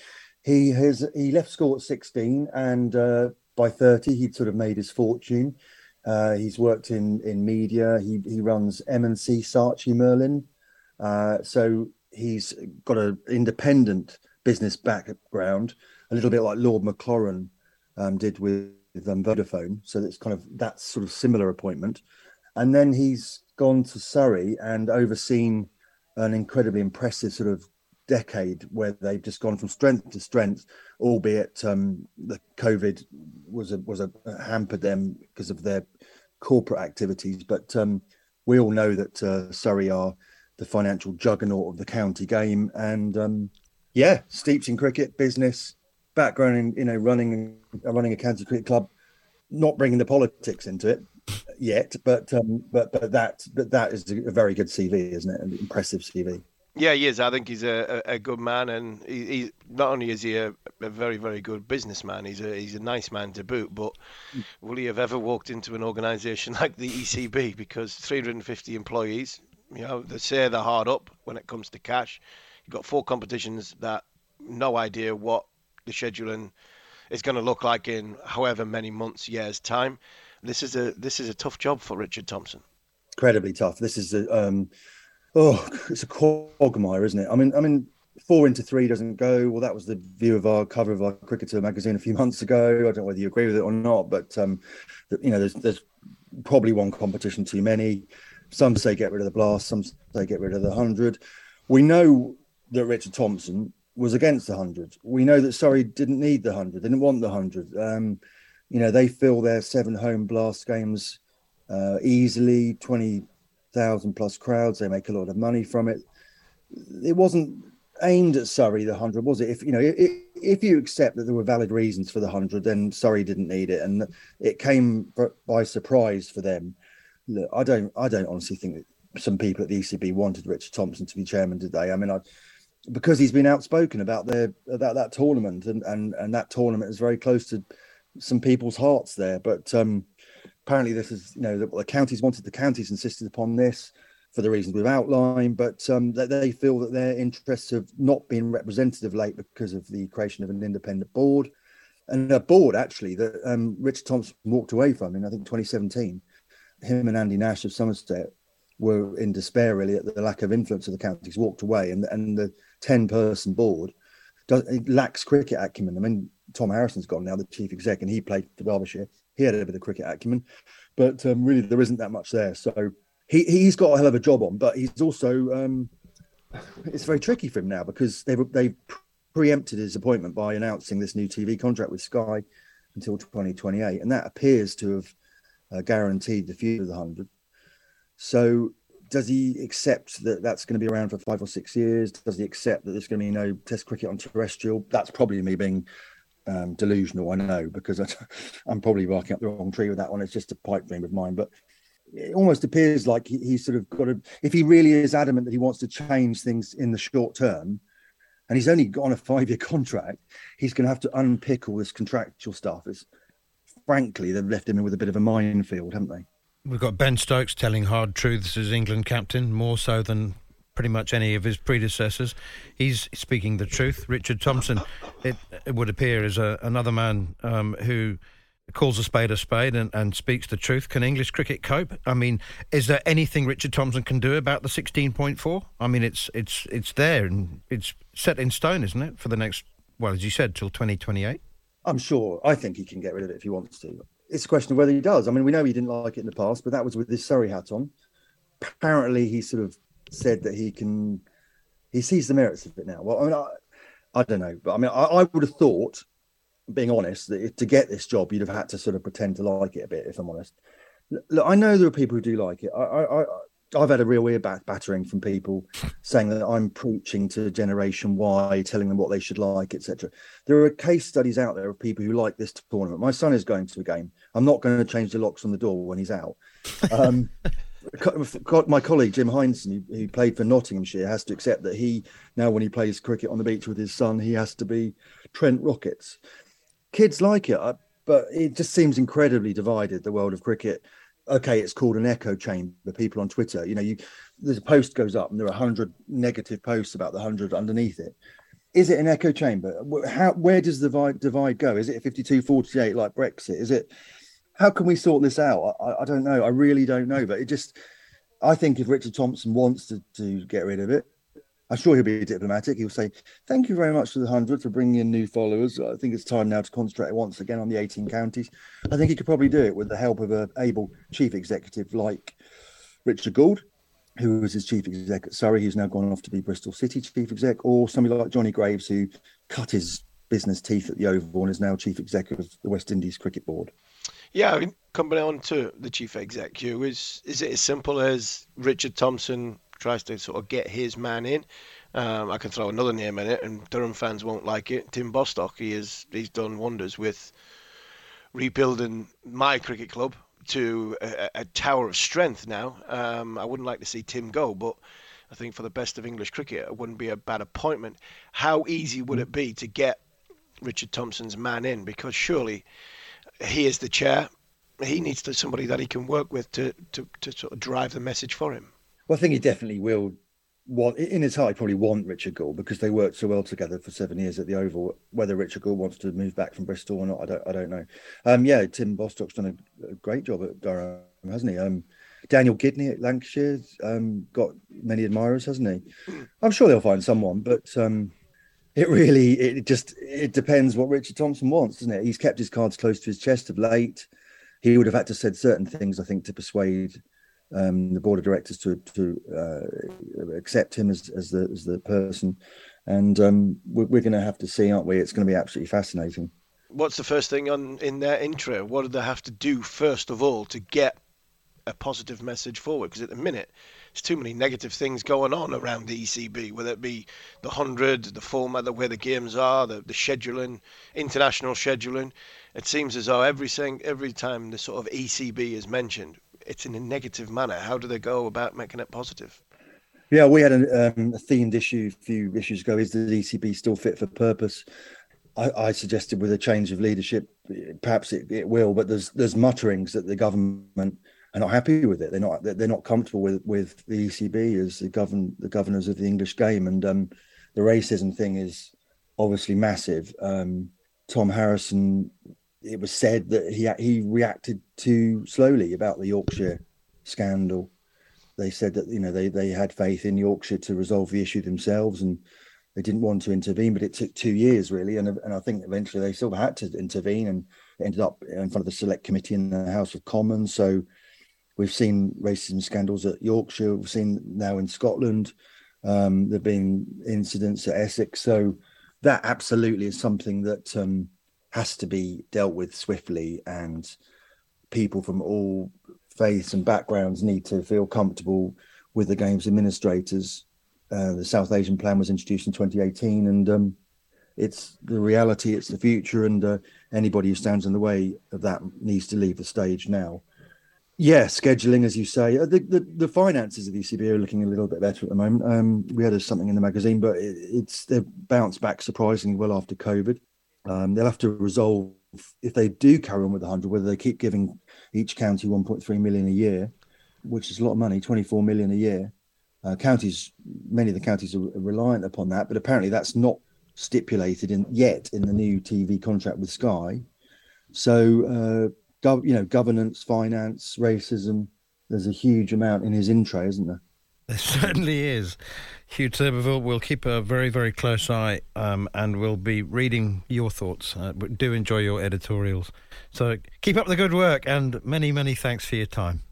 He has he left school at sixteen, and uh, by thirty, he'd sort of made his fortune. Uh, he's worked in in media. He he runs M&C Saatchi Merlin. Uh, so he's got an independent business background, a little bit like Lord Maclaurin um, did with um, Vodafone. So it's kind of that sort of similar appointment. And then he's gone to Surrey and overseen an incredibly impressive sort of decade where they've just gone from strength to strength, albeit um, the COVID was a was a hampered them because of their corporate activities. But um, we all know that uh, Surrey are the financial juggernaut of the county game, and um, yeah, steeped in cricket business, background in you know running running a county cricket club, not bringing the politics into it yet, but um, but but that but that is a very good CV, isn't it? An impressive CV. Yeah, he is. I think he's a, a, good man, and he, he, not only is he a, a, very very good businessman, he's a he's a nice man to boot. But mm. will he have ever walked into an organisation like the ECB? Because 350 employees, you know, they say they're hard up when it comes to cash. You've got four competitions that no idea what the scheduling is going to look like in however many months, years time. This is a this is a tough job for Richard Thompson. Incredibly tough. This is a um, oh, it's a quagmire, isn't it? I mean, I mean, four into three doesn't go. Well, that was the view of our cover of our Cricketer magazine a few months ago. I don't know whether you agree with it or not, but um, you know, there's there's probably one competition too many. Some say get rid of the blast. Some say get rid of the hundred. We know that Richard Thompson was against the 100. We know that Surrey didn't need the 100, didn't want the 100. Um, you know, they fill their seven home blast games uh, easily, 20,000 plus crowds. They make a lot of money from it. It wasn't aimed at Surrey, the 100, was it? If, you know, if, you accept that there were valid reasons for the 100, then Surrey didn't need it. And it came by surprise for them. Look, I don't, I don't honestly think that some people at the ECB wanted Richard Thompson to be chairman today. I mean, I, because he's been outspoken about their about that tournament and and and that tournament is very close to some people's hearts there. But um apparently this is you know the, the counties wanted the counties insisted upon this for the reasons we've outlined but um that they feel that their interests have not been representative late because of the creation of an independent board. And a board actually that um richard thompson walked away from in i think 2017 him and andy nash of somerset were in despair really at the lack of influence of the counties walked away and and the 10 person board does, lacks cricket acumen. I mean, Tom Harrison's gone now, the chief exec, and he played for Derbyshire. He had a bit of cricket acumen, but um, really there isn't that much there. So he, he's got a hell of a job on, but he's also, um, it's very tricky for him now because they've, they've preempted his appointment by announcing this new TV contract with Sky until 2028, and that appears to have uh, guaranteed the future of the hundred. So, does he accept that that's going to be around for five or six years? Does he accept that there's going to be no Test cricket on terrestrial? That's probably me being um, delusional, I know, because I, am probably barking up the wrong tree with that one. It's just a pipe dream of mine, but it almost appears like he, he's sort of got to. If he really is adamant that he wants to change things in the short term, and he's only got on a five-year contract, he's going to have to unpick all this contractual stuff. It's frankly they've left him with a bit of a minefield, haven't they? We've got Ben Stokes telling hard truths as England captain, more so than pretty much any of his predecessors. He's speaking the truth. Richard Thompson, it, it would appear, is a, another man um, who calls a spade a spade and, and speaks the truth. Can English cricket cope? I mean, is there anything Richard Thompson can do about the 16.4? I mean, it's it's it's there and it's set in stone, isn't it, for the next, well, as you said, till 2028? I'm sure. I think he can get rid of it if he wants to it's a question of whether he does. I mean, we know he didn't like it in the past, but that was with his Surrey hat on. Apparently, he sort of said that he can, he sees the merits of it now. Well, I mean, I, I don't know, but I mean, I, I would have thought, being honest, that if, to get this job, you'd have had to sort of pretend to like it a bit. If I'm honest, look, I know there are people who do like it. I, I, I've had a real ear battering from people saying that I'm preaching to Generation Y, telling them what they should like, etc. There are case studies out there of people who like this tournament. My son is going to a game. I'm not going to change the locks on the door when he's out. Um, my colleague Jim Hindson, who, who, played for Nottinghamshire, has to accept that he now, when he plays cricket on the beach with his son, he has to be Trent Rockets. Kids like it, uh, but it just seems incredibly divided. The world of cricket okay, it's called an echo chamber. People on Twitter, you know, you there's a post goes up and there are hundred negative posts about the hundred underneath it. Is it an echo chamber? How where does the divide, divide go? Is it 52 48 like Brexit? Is it how can we sort this out? I, I don't know. I really don't know. But it just I think if Richard Thompson wants to, to get rid of it, I'm sure he'll be diplomatic. He'll say, Thank you very much to the 100 for bringing in new followers. I think it's time now to concentrate once again on the 18 counties. I think he could probably do it with the help of an able chief executive like Richard Gould, who was his chief exec at Surrey, now gone off to be Bristol City chief exec, or somebody like Johnny Graves, who cut his business teeth at the Oval and is now chief executive of the West Indies Cricket Board. Yeah, I mean, coming on to the chief exec, is is it as simple as Richard Thompson tries to sort of get his man in. Um, I can throw another name in it, and Durham fans won't like it. Tim Bostock, he is he's done wonders with rebuilding my cricket club to a, a tower of strength now. Um, I wouldn't like to see Tim go, but I think for the best of English cricket, it wouldn't be a bad appointment. How easy would it be to get Richard Thompson's man in? Because surely he is the chair. He needs to, somebody that he can work with to, to, to sort of drive the message for him. Well, I think he definitely will want in his heart. He probably want Richard Gould because they worked so well together for seven years at the Oval. Whether Richard Gould wants to move back from Bristol or not, I don't. I don't know. Um, yeah, Tim Bostock's done a, a, great job at Durham, hasn't he? Um, Daniel Gidney at Lancashire um, got many admirers, hasn't he? I'm sure they'll find someone, but um, it really it just it depends what Richard Thompson wants, doesn't it? He's kept his cards close to his chest of late. He would have had to said certain things, I think, to persuade um, the board of directors to to uh, accept him as as the as the person, and um, we're, we're going to have to see, aren't we? It's going to be absolutely fascinating. What's the first thing on in their intro? What do they have to do first of all to get a positive message forward? Because at the minute, there's too many negative things going on around the ECB, whether it be the hundred, the format, the where the games are, the, the scheduling, international scheduling. It seems as though every every time the sort of ECB is mentioned, it's in a negative manner. How do they go about making it positive? Yeah, we had a, um, a themed issue a few issues ago. Is the ECB still fit for purpose? I, I suggested with a change of leadership, perhaps it, it, will. But there's there's mutterings that the government are not happy with it. They're not they're not comfortable with with the ECB as the govern the governors of the English game, and um, the racism thing is obviously massive. Um, Tom Harrison it was said that he he reacted too slowly about the Yorkshire scandal. They said that you know they they had faith in Yorkshire to resolve the issue themselves, and they didn't want to intervene. But it took two years really, and and I think eventually they still had to intervene, and ended up in front of the Select Committee in the House of Commons. So we've seen racism scandals at Yorkshire. We've seen now in Scotland. Um, there've been incidents at Essex. So that absolutely is something that. Um, has to be dealt with swiftly, and people from all faiths and backgrounds need to feel comfortable with the game's administrators. Uh, the South Asian plan was introduced in 2018, and um, it's the reality, it's the future, and uh, anybody who stands in the way of that needs to leave the stage now. Yeah, scheduling, as you say, uh, the, the, the finances of ECB are looking a little bit better at the moment. Um, we had something in the magazine, but it, it's they've bounced back surprisingly well after COVID. Um, they'll have to resolve if they do carry on with the hundred, whether they keep giving each county 1.3 million a year, which is a lot of money, 24 million a year. Uh, counties, many of the counties are reliant upon that, but apparently that's not stipulated in yet in the new TV contract with Sky. So, uh, gov- you know, governance, finance, racism. There's a huge amount in his intro, isn't there? There certainly is. Huw Turbervill, we'll keep a very, very close eye um, and we'll be reading your thoughts. Uh, do enjoy your editorials. So keep up the good work and many, many thanks for your time.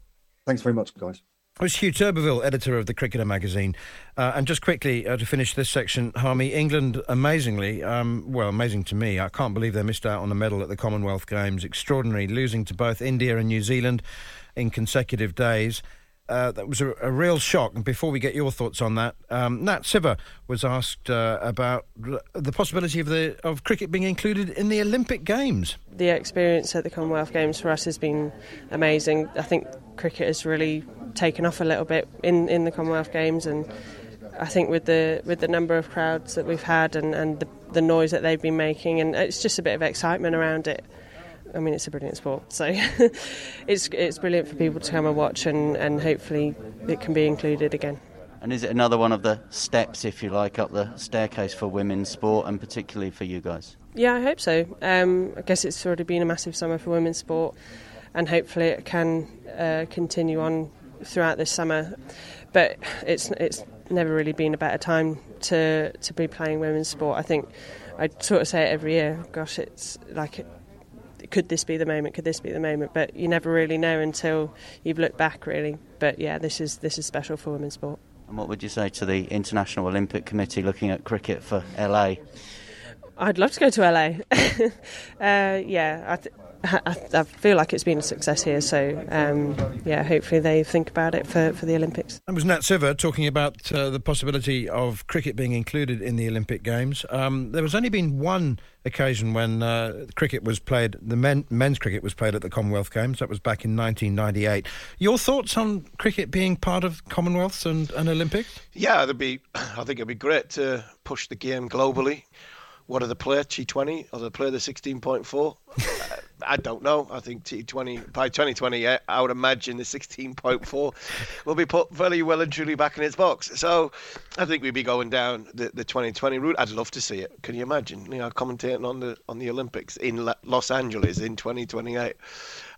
Thanks very much, guys. It was Huw Turbervill, editor of the Cricketer magazine. Uh, and just quickly uh, to finish this section, Harmy, England, amazingly, um, well, amazing to me, I can't believe they missed out on a medal at the Commonwealth Games. Extraordinary, losing to both India and New Zealand in consecutive days. Uh, that was a, a, real shock. And before we get your thoughts on that, um, Nat Sciver was asked uh, about the possibility of the of cricket being included in the Olympic Games. The experience at the Commonwealth Games for us has been amazing. I think cricket has really taken off a little bit in, in the Commonwealth Games, and I think with the with the number of crowds that we've had and, and the, the noise that they've been making, and it's just a bit of excitement around it. I mean, it's a brilliant sport, so it's it's brilliant for people to come and watch, and, and hopefully it can be included again. And is it another one of the steps, if you like, up the staircase for women's sport, and particularly for you guys? Yeah, I hope so. Um, I guess it's already been a massive summer for women's sport, and hopefully it can uh, continue on throughout this summer. But it's it's never really been a better time to to be playing women's sport. I think I sort of say it every year. Gosh, it's like could this be the moment? Could this be the moment? But you never really know until you've looked back, really. But yeah, this is this is special for women's sport. And what would you say to the International Olympic Committee looking at cricket for LA? I'd love to go to LA. uh, yeah, I, th- I, I, feel like it's been a success here. So um, yeah, hopefully they think about it for, for the Olympics. That was Nat Sciver talking about uh, the possibility of cricket being included in the Olympic Games. Um, there was only been one occasion when uh, cricket was played, the men, men's cricket was played at the Commonwealth Games. That was back in 1998. Your thoughts on cricket being part of Commonwealths and, and Olympics? Yeah, it'd be. I think it'd be great to push the game globally. What are the play T20 or the play the 16.4? I don't know. I think T20 by 2020, I would imagine the 16.4 will be put very well and truly back in its box. So I think we'd be going down the, the 2020 route. I'd love to see it. Can you imagine? You know, commentating on the on the Olympics in Los Angeles in 2028.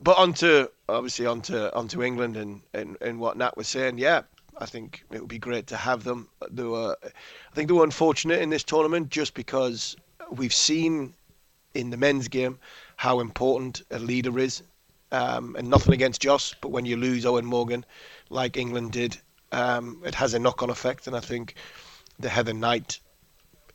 But onto obviously onto onto England and, and, and what Nat was saying. Yeah, I think it would be great to have them. They were, I think they were unfortunate in this tournament just because we've seen in the men's game how important a leader is. Um, and nothing against Joss, but when you lose Eoin Morgan, like England did, um, it has a knock-on effect. And I think the Heather Knight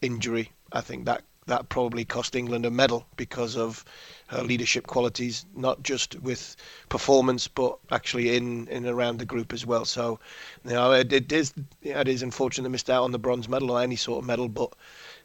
injury, I think that that probably cost England a medal because of her leadership qualities, not just with performance, but actually in in around the group as well. So, you know, it, it is it is unfortunate they missed out on the bronze medal or any sort of medal, but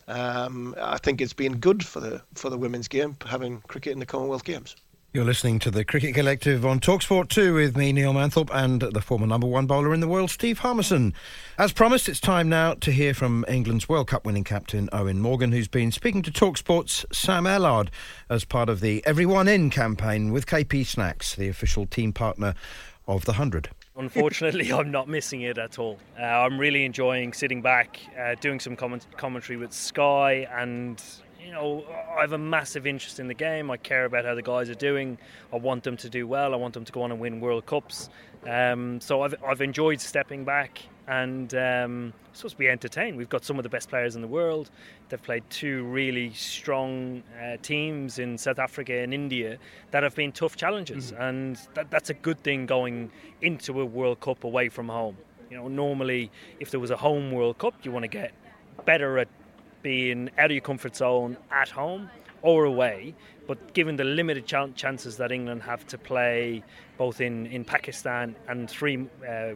um, I think it's been good for the for the women's game having cricket in the Commonwealth Games. You're listening to the Cricket Collective on Talksport 2 with me, Neil Manthorp, and the former number one bowler in the world, Steve Harmison. As promised, it's time now to hear from England's World Cup winning captain, Eoin Morgan, who's been speaking to Talksport's Sam Allard as part of the Everyone In campaign with KP Snacks, the official team partner of the 100. Unfortunately, I'm not missing it at all. Uh, I'm really enjoying sitting back, uh, doing some comment- commentary with Sky, and you know, I have a massive interest in the game. I care about how the guys are doing. I want them to do well. I want them to go on and win World Cups. Um, so I've, I've enjoyed stepping back and um, supposed to be entertained. We've got some of the best players in the world. They've played two really strong uh, teams in South Africa and India that have been tough challenges, mm-hmm. and that, that's a good thing going into a World Cup away from home. You know, normally if there was a home World Cup, you want to get better at being out of your comfort zone at home or away. But given the limited ch- chances that England have to play both in, in Pakistan and three uh,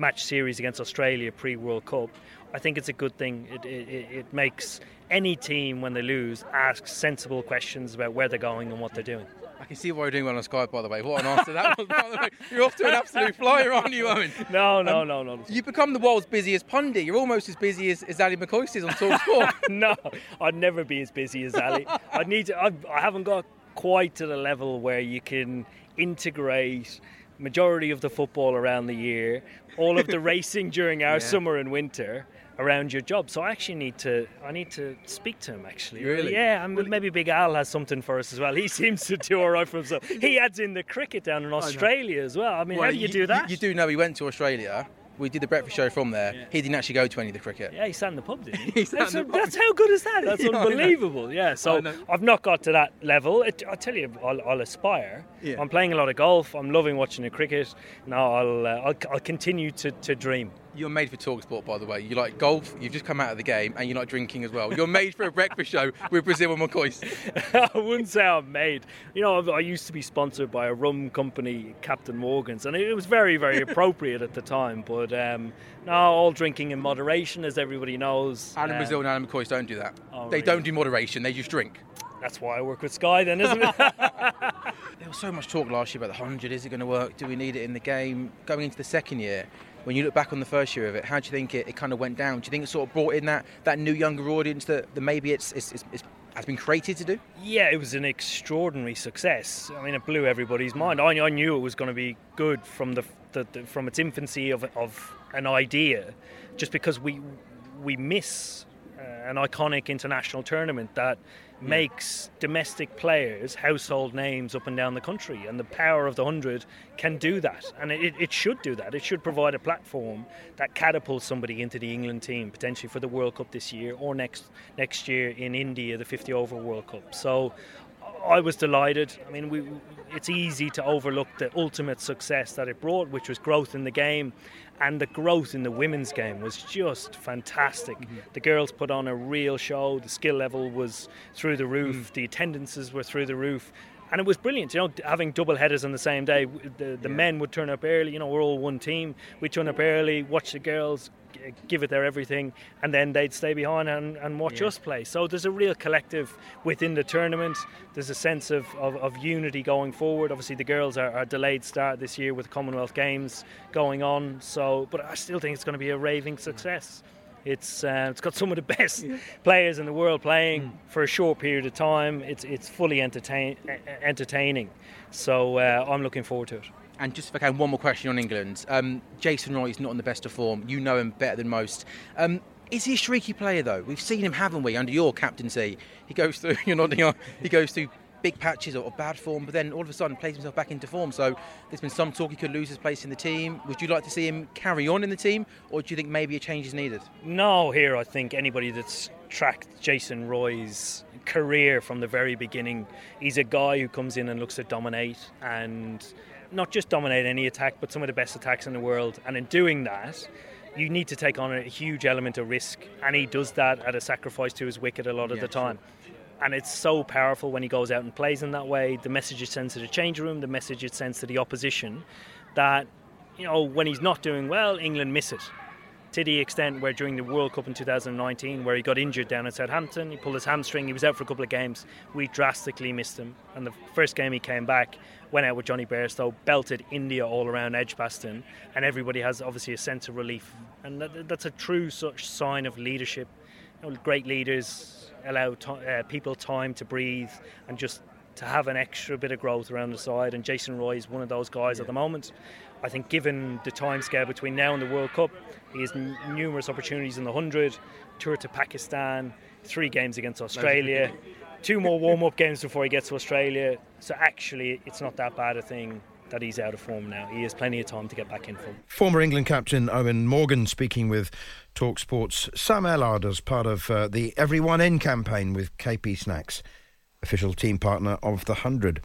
match series against Australia pre World Cup, I think it's a good thing. It, it, it makes any team, when they lose, ask sensible questions about where they're going and what they're doing. I can see why you're doing well on Sky, by the way. What an answer that was, by the way. You're off to an absolute flyer, aren't you, Eoin? No, no, um, no, no. You've become the world's busiest pundit. You're almost as busy as, as Ali McCoist is on Talk Sport. no, I'd never be as busy as Ali. I need to. I, I haven't got quite to the level where you can integrate majority of the football around the year, all of the racing during our yeah. summer and winter around your job. So I actually need to I need to speak to him actually. Really? Yeah, and maybe Big Al has something for us as well. He seems to do all right for himself. He adds in the cricket down in Australia as well. I mean, well, how do you, you do that? You, you do know he went to Australia we did the breakfast show from there. Yeah. He didn't actually go to any of the cricket. Yeah, he sat in the pub, didn't he? he that's, a, that's, how good is that? That's yeah, unbelievable. Yeah, so I've not got to that level. It, I tell you, I'll, I'll aspire. Yeah. I'm playing a lot of golf. I'm loving watching the cricket. Now I'll, uh, I'll, I'll continue to, to dream. You're made for Talksport, by the way. You like golf, you've just come out of the game, and you like drinking as well. You're made for a breakfast show with Brazil and McCoist. I wouldn't say I'm made. You know, I used to be sponsored by a rum company, Captain Morgan's, and it was very, very appropriate at the time. But um, now, all drinking in moderation, as everybody knows. Alan um, Brazil and Alan McCoist don't do that. Oh, they really? don't do moderation, they just drink. That's why I work with Sky, then, isn't it? there was so much talk last year about the 100. Is it going to work? Do we need it in the game? Going into the second year, when you look back on the first year of it, how do you think it, it kind of went down? Do you think it sort of brought in that, that new younger audience that, that maybe it's, it's, it's, it's has been created to do? Yeah, it was an extraordinary success. I mean, it blew everybody's mind. I, I knew it was going to be good from the, the, the, from its infancy of, of an idea, just because we we miss Uh, an iconic international tournament that makes domestic players household names up and down the country. And the power of the 100 can do that. And it, it, should do that. It should provide a platform that catapults somebody into the England team, potentially for the World Cup this year or next, next year in India, the 50 over World Cup. So I was delighted. I mean, we, it's easy to overlook the ultimate success that it brought, which was growth in the game and the growth in the women's game was just fantastic. Mm-hmm. The girls put on a real show. The skill level was through the roof. Mm. The attendances were through the roof. And it was brilliant, you know, having double headers on the same day. The, the yeah. men would turn up early, you know, we're all one team. We'd turn up early, watch the girls, give it their everything, and then they'd stay behind and, and watch yeah. us play. So there's a real collective within the tournament. There's a sense of, of, of unity going forward. Obviously, the girls are, are, delayed start this year with Commonwealth Games going on. So, but I still think it's going to be a raving mm. success. It's uh, it's got some of the best yeah. players in the world playing mm. for a short period of time. It's it's fully entertain, entertaining. So uh, I'm looking forward to it. And just if I can, one more question on England. Um, Jason Roy is not in the best of form. You know him better than most. Um, is he a streaky player though? We've seen him, haven't we, under your captaincy? He goes through, you're nodding he goes through big patches of bad form, but then all of a sudden plays himself back into form. So there's been some talk he could lose his place in the team. Would you like to see him carry on in the team, or do you think maybe a change is needed? No, here I think anybody that's tracked Jason Roy's career from the very beginning, he's a guy who comes in and looks to dominate and not just dominate any attack, but some of the best attacks in the world. And in doing that, you need to take on a huge element of risk, and he does that at a sacrifice to his wicket a lot of yeah, the time. Sure. And it's so powerful when he goes out and plays in that way. The message it sends to the change room, the message it sends to the opposition, that you know when he's not doing well, England miss it to the extent where during the World Cup in 2019, where he got injured down at Southampton, he pulled his hamstring, he was out for a couple of games. We drastically missed him. And the first game he came back, went out with Jonny Bairstow, belted India all around Edgbaston, and everybody has obviously a sense of relief. And that, that's a true such sign of leadership. You know, great leaders allow to, uh, people time to breathe and just to have an extra bit of growth around the side. And Jason Roy is one of those guys yeah. at the moment. I think, given the timescale between now and the World Cup, he has n- numerous opportunities in the 100, tour to Pakistan, three games against Australia, two more warm up games before he gets to Australia. So, actually, it's not that bad a thing that he's out of form now. He has plenty of time to get back in form. Former England captain Eoin Morgan speaking with Talksport's Sam Ellard as part of uh, the Everyone In campaign with KP Snacks, official team partner of the 100.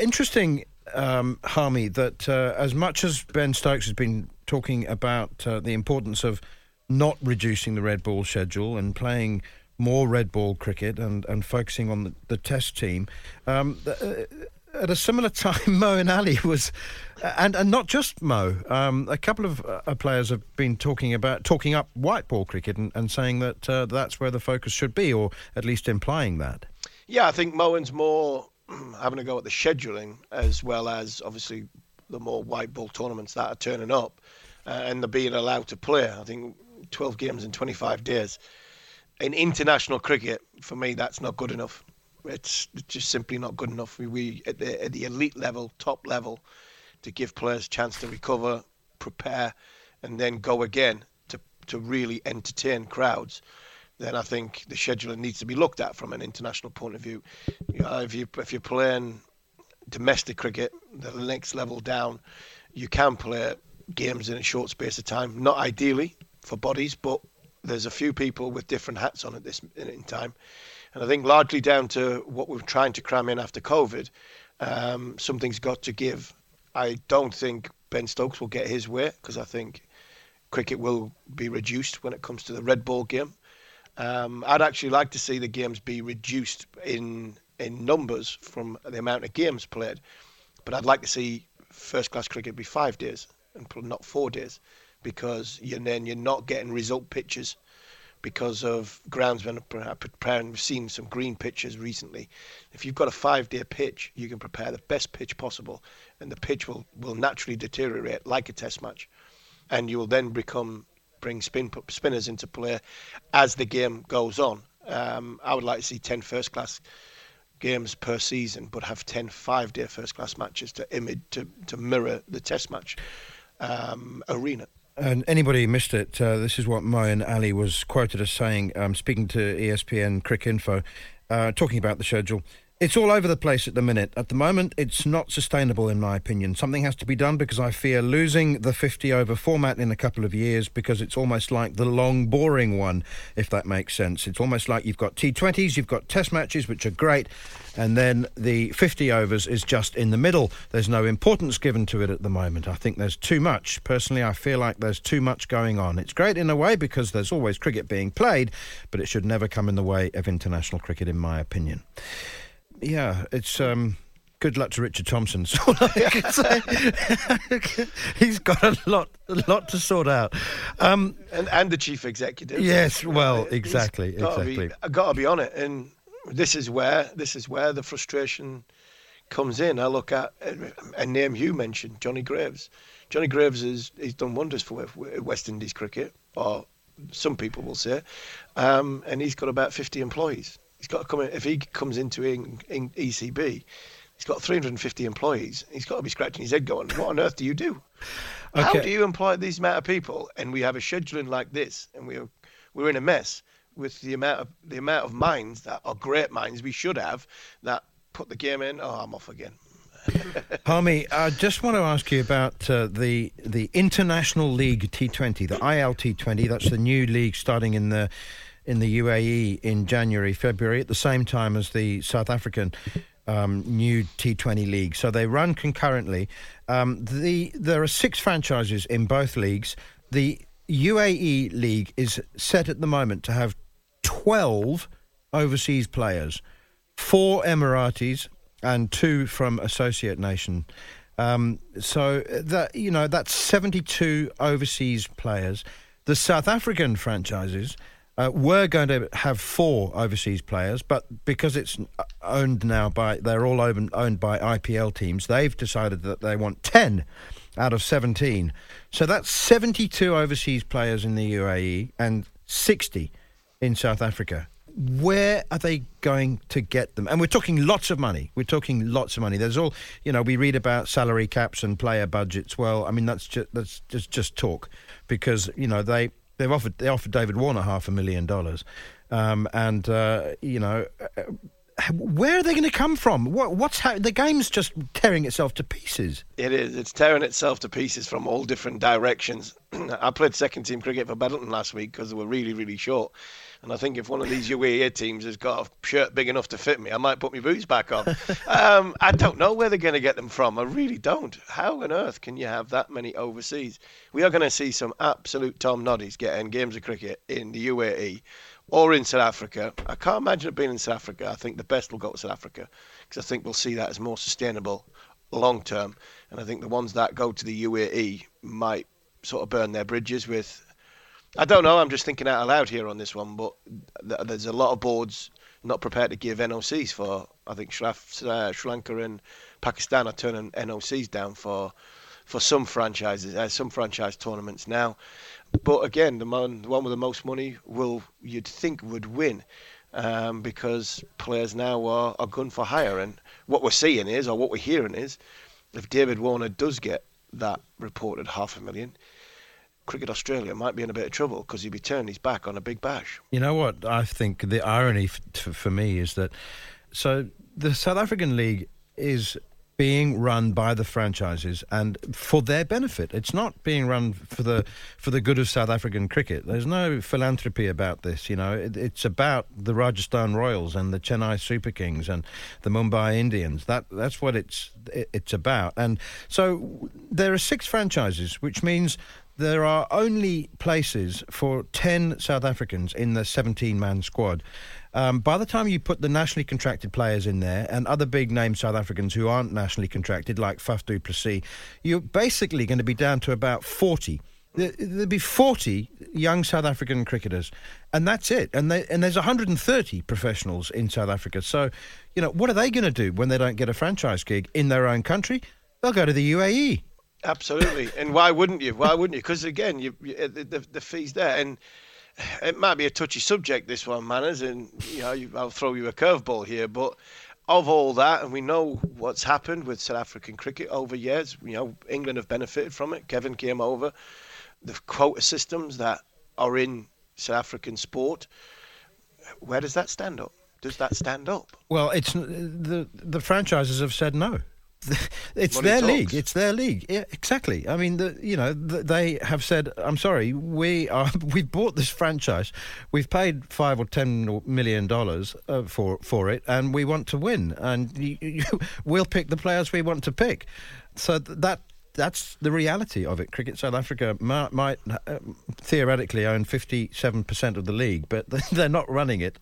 Interesting um, Harmy, that uh, as much as Ben Stokes has been talking about uh, the importance of not reducing the red ball schedule and playing more red ball cricket and, and focusing on the, the Test team. Um, uh, at a similar time, Moeen Ali was, and and not just Mo. Um, a couple of uh, players have been talking about talking up white ball cricket and, and saying that uh, that's where the focus should be, or at least implying that. Yeah, I think Moeen's more having a go at the scheduling as well as obviously the more white ball tournaments that are turning up uh, and they're being allowed to play. I think 12 games in 25 days. In international cricket, for me, that's not good enough. It's just simply not good enough. We, we at, the, at the elite level, top level, to give players a chance to recover, prepare, and then go again to to really entertain crowds. Then I think the scheduling needs to be looked at from an international point of view. You know, if you if you're playing domestic cricket, the next level down, you can play games in a short space of time. Not ideally for bodies, but there's a few people with different hats on at this in time. And I think largely down to what we're trying to cram in after COVID, um, something's got to give. I don't think Ben Stokes will get his way because I think cricket will be reduced when it comes to the red ball game. Um, I'd actually like to see the games be reduced in in numbers from the amount of games played, but I'd like to see first class cricket be five days and not four days because you then you're not getting result pitches because of groundsmen preparing. We've seen some green pitches recently. If you've got a five-day pitch, you can prepare the best pitch possible, and the pitch will, will naturally deteriorate like a test match, and you will then become bring spin spinners into play as the game goes on. Um, I would like to see 10 first-class games per season, but have 10 five-day first-class matches to image to, to mirror the test match um, arena. And anybody missed it, uh, this is what Moeen Ali was quoted as saying, um, speaking to ESPN Cricinfo, uh, talking about the schedule. It's all over the place at the minute. At the moment, it's not sustainable, in my opinion. Something has to be done because I fear losing the 50 over format in a couple of years because it's almost like the long, boring one, if that makes sense. It's almost like you've got T20s, you've got test matches, which are great, and then the 50 overs is just in the middle. There's no importance given to it at the moment. I think there's too much. Personally, I feel like there's too much going on. It's great in a way because there's always cricket being played, but it should never come in the way of international cricket, in my opinion yeah, it's um, good luck to Richard Thompson. So I can say he's got a lot, a lot to sort out. Um, and and the chief executive. Yes, well, exactly, gotta exactly. I got to be on it, and this is where this is where the frustration comes in. I look at a name you mentioned, Johnny Graves. Johnny Graves is he's done wonders for West Indies cricket, or some people will say, um, and he's got about 50 employees. He's got to come in, if he comes into in, in ECB, he's got 350 employees. He's got to be scratching his head going, what on earth do you do? Okay. How do you employ these amount of people? And we have a scheduling like this, and we're we're in a mess with the amount of the amount of minds that are great minds we should have that put the game in. Oh, I'm off again. Harmy, I just want to ask you about uh, the the International League T20, the ILT20. That's the new league starting in the in the UAE in January, February, at the same time as the South African um, new T20 league. So they run concurrently. Um, the there are six franchises in both leagues. The UAE league is set at the moment to have 12 overseas players, four Emiratis and two from associate nation. Um, so that you know that's 72 overseas players. The South African franchises uh, we're going to have four overseas players, but because it's owned now by, they're all owned, owned by IPL teams, they've decided that they want 10 out of 17. So that's 72 overseas players in the UAE and 60 in South Africa. Where are they going to get them? And we're talking lots of money. We're talking lots of money. There's all, you know, we read about salary caps and player budgets. Well, I mean, that's just, that's just, just talk because, you know, they, They've offered they offered David Warner half a million dollars, um, and uh, you know. Uh, where are they going to come from? What, what's ha- the game's just tearing itself to pieces? It is. It's tearing itself to pieces from all different directions. I played second team cricket for Bedlington last week because they were really, really short. And I think if one of these UAE teams has got a shirt big enough to fit me, I might put my boots back on. um, I don't know where they're going to get them from. I really don't. How on earth can you have that many overseas? We are going to see some absolute Tom Noddies getting games of cricket in the UAE or in South Africa. I can't imagine it being in South Africa. I think the best will go to South Africa because I think we'll see that as more sustainable long term. And I think the ones that go to the UAE might sort of burn their bridges with I don't know. I'm just thinking out loud here on this one, but there's a lot of boards not prepared to give NOCs for. I think Sri, uh, Sri Lanka and Pakistan are turning NOCs down for for some franchises, uh, some franchise tournaments now. But again, the, the one with the most money will you'd think would win. Um, because players now are, are gun for hire, and what we're seeing is, or what we're hearing is, if David Warner does get that reported half a million, Cricket Australia might be in a bit of trouble because he'd be turning his back on a big bash. You know what? I think the irony for me is that so the South African League is being run by the franchises and for their benefit. It's not being run for the for the good of South African cricket. There's no philanthropy about this. You know, it, it's about the Rajasthan Royals and the Chennai Super Kings and the Mumbai Indians. That that's what it's it, it's about. And so there are six franchises, which means there are only places for 10 South Africans in the 17 man squad. Um, by the time you put the nationally contracted players in there and other big name South Africans who aren't nationally contracted, like Faf du Plessis, you're basically going to be down to about 40. There'll be 40 young South African cricketers, and that's it. And, they, and there's 130 professionals in South Africa. So, you know, what are they going to do when they don't get a franchise gig in their own country? They'll go to the UAE. Absolutely, and why wouldn't you? Why wouldn't you? Because again, you, you, uh, the, the fees there, and it might be a touchy subject this one, manners, and you know you, I'll throw you a curveball here, but of all that, and we know what's happened with South African cricket over years. You know, England have benefited from it. Kevin came over. The quota systems that are in South African sport. Where does that stand up? Does that stand up? Well, it's the the franchises have said no. it's Money their talks. league. It's their league. Yeah, exactly. I mean, the, you know, the, they have said, "I'm sorry, we are. We've bought this franchise. We've paid five or ten million dollars uh, for for it, and we want to win. And you, you, we'll pick the players we want to pick." So that that's the reality of it. Cricket South Africa might, might uh, theoretically own 57% of the league, but they're not running it.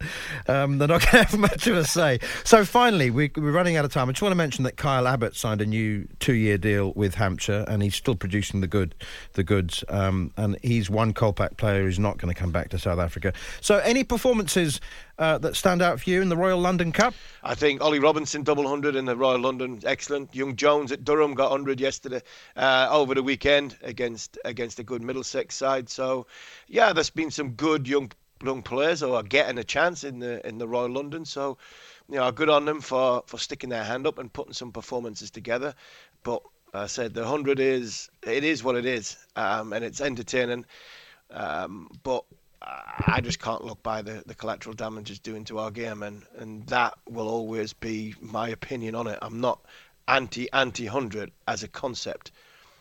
Um, they're not going to have much of a say. So finally, we, are running out of time. I just want to mention that Kyle Abbott signed a new two-year deal with Hampshire, and he's still producing the good, the goods. Um, and he's one Kolpak player who's not going to come back to South Africa. So any performances uh, that stand out for you in the Royal London Cup? I think Ollie Robinson double hundred in the Royal London, excellent. Young Jones at Durham got hundred yesterday uh, over the weekend against against a good Middlesex side. So, yeah, there's been some good young young players who are getting a chance in the in the Royal London. So, you know, good on them for for sticking their hand up and putting some performances together. But I said the hundred is it is what it is, um, and it's entertaining. Um, but I just can't look by the, the collateral damage it's doing to our game, and, and that will always be my opinion on it. I'm not anti anti hundred as a concept,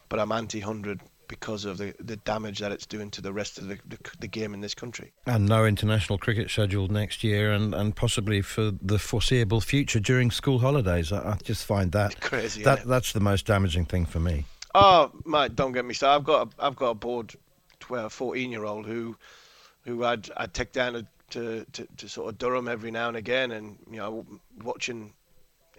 but I'm anti hundred because of the, the damage that it's doing to the rest of the, the, the, game in this country. And no international cricket scheduled next year and, and possibly for the foreseeable future during school holidays. I, I just find that crazy. That, that's the most damaging thing for me. Oh, mate, don't get me started. I've got a, I've got a bored 12, 14 year old who who I'd I'd take down to, to, to, to, sort of Durham every now and again, and you know watching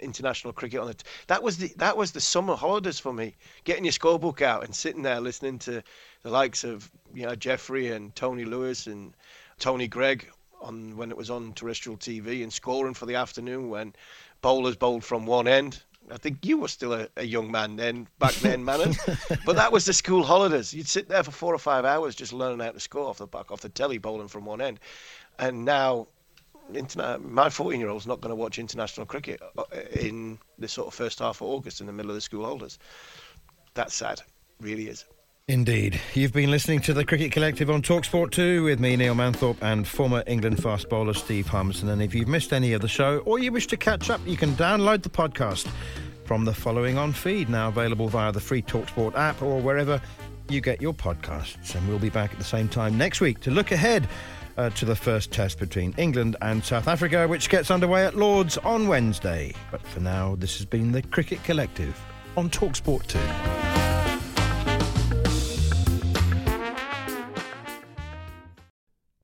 international cricket on it. That was the that was the summer holidays for me. Getting your scorebook out and sitting there listening to the likes of you know Geoffrey and Tony Lewis and Tony Greig on when it was on terrestrial TV and scoring for the afternoon when bowlers bowled from one end I think you were still a, a young man then, back then, Manon. but that was the school holidays. You'd sit there for four or five hours just learning how to score off the back, off the telly, bowling from one end. And now, interna- my 14 year old's not going to watch international cricket uh, in the sort of first half of August in the middle of the school holidays. That's sad, really is. Indeed. You've been listening to the Cricket Collective on Talksport 2 with me, Neil Manthorp, and former England fast bowler Steve Harmison. And if you've missed any of the show or you wish to catch up, you can download the podcast from the following on feed, now available via the free Talksport app or wherever you get your podcasts. And we'll be back at the same time next week to look ahead uh, to the first test between England and South Africa, which gets underway at Lords on Wednesday. But for now, this has been the Cricket Collective on Talksport 2.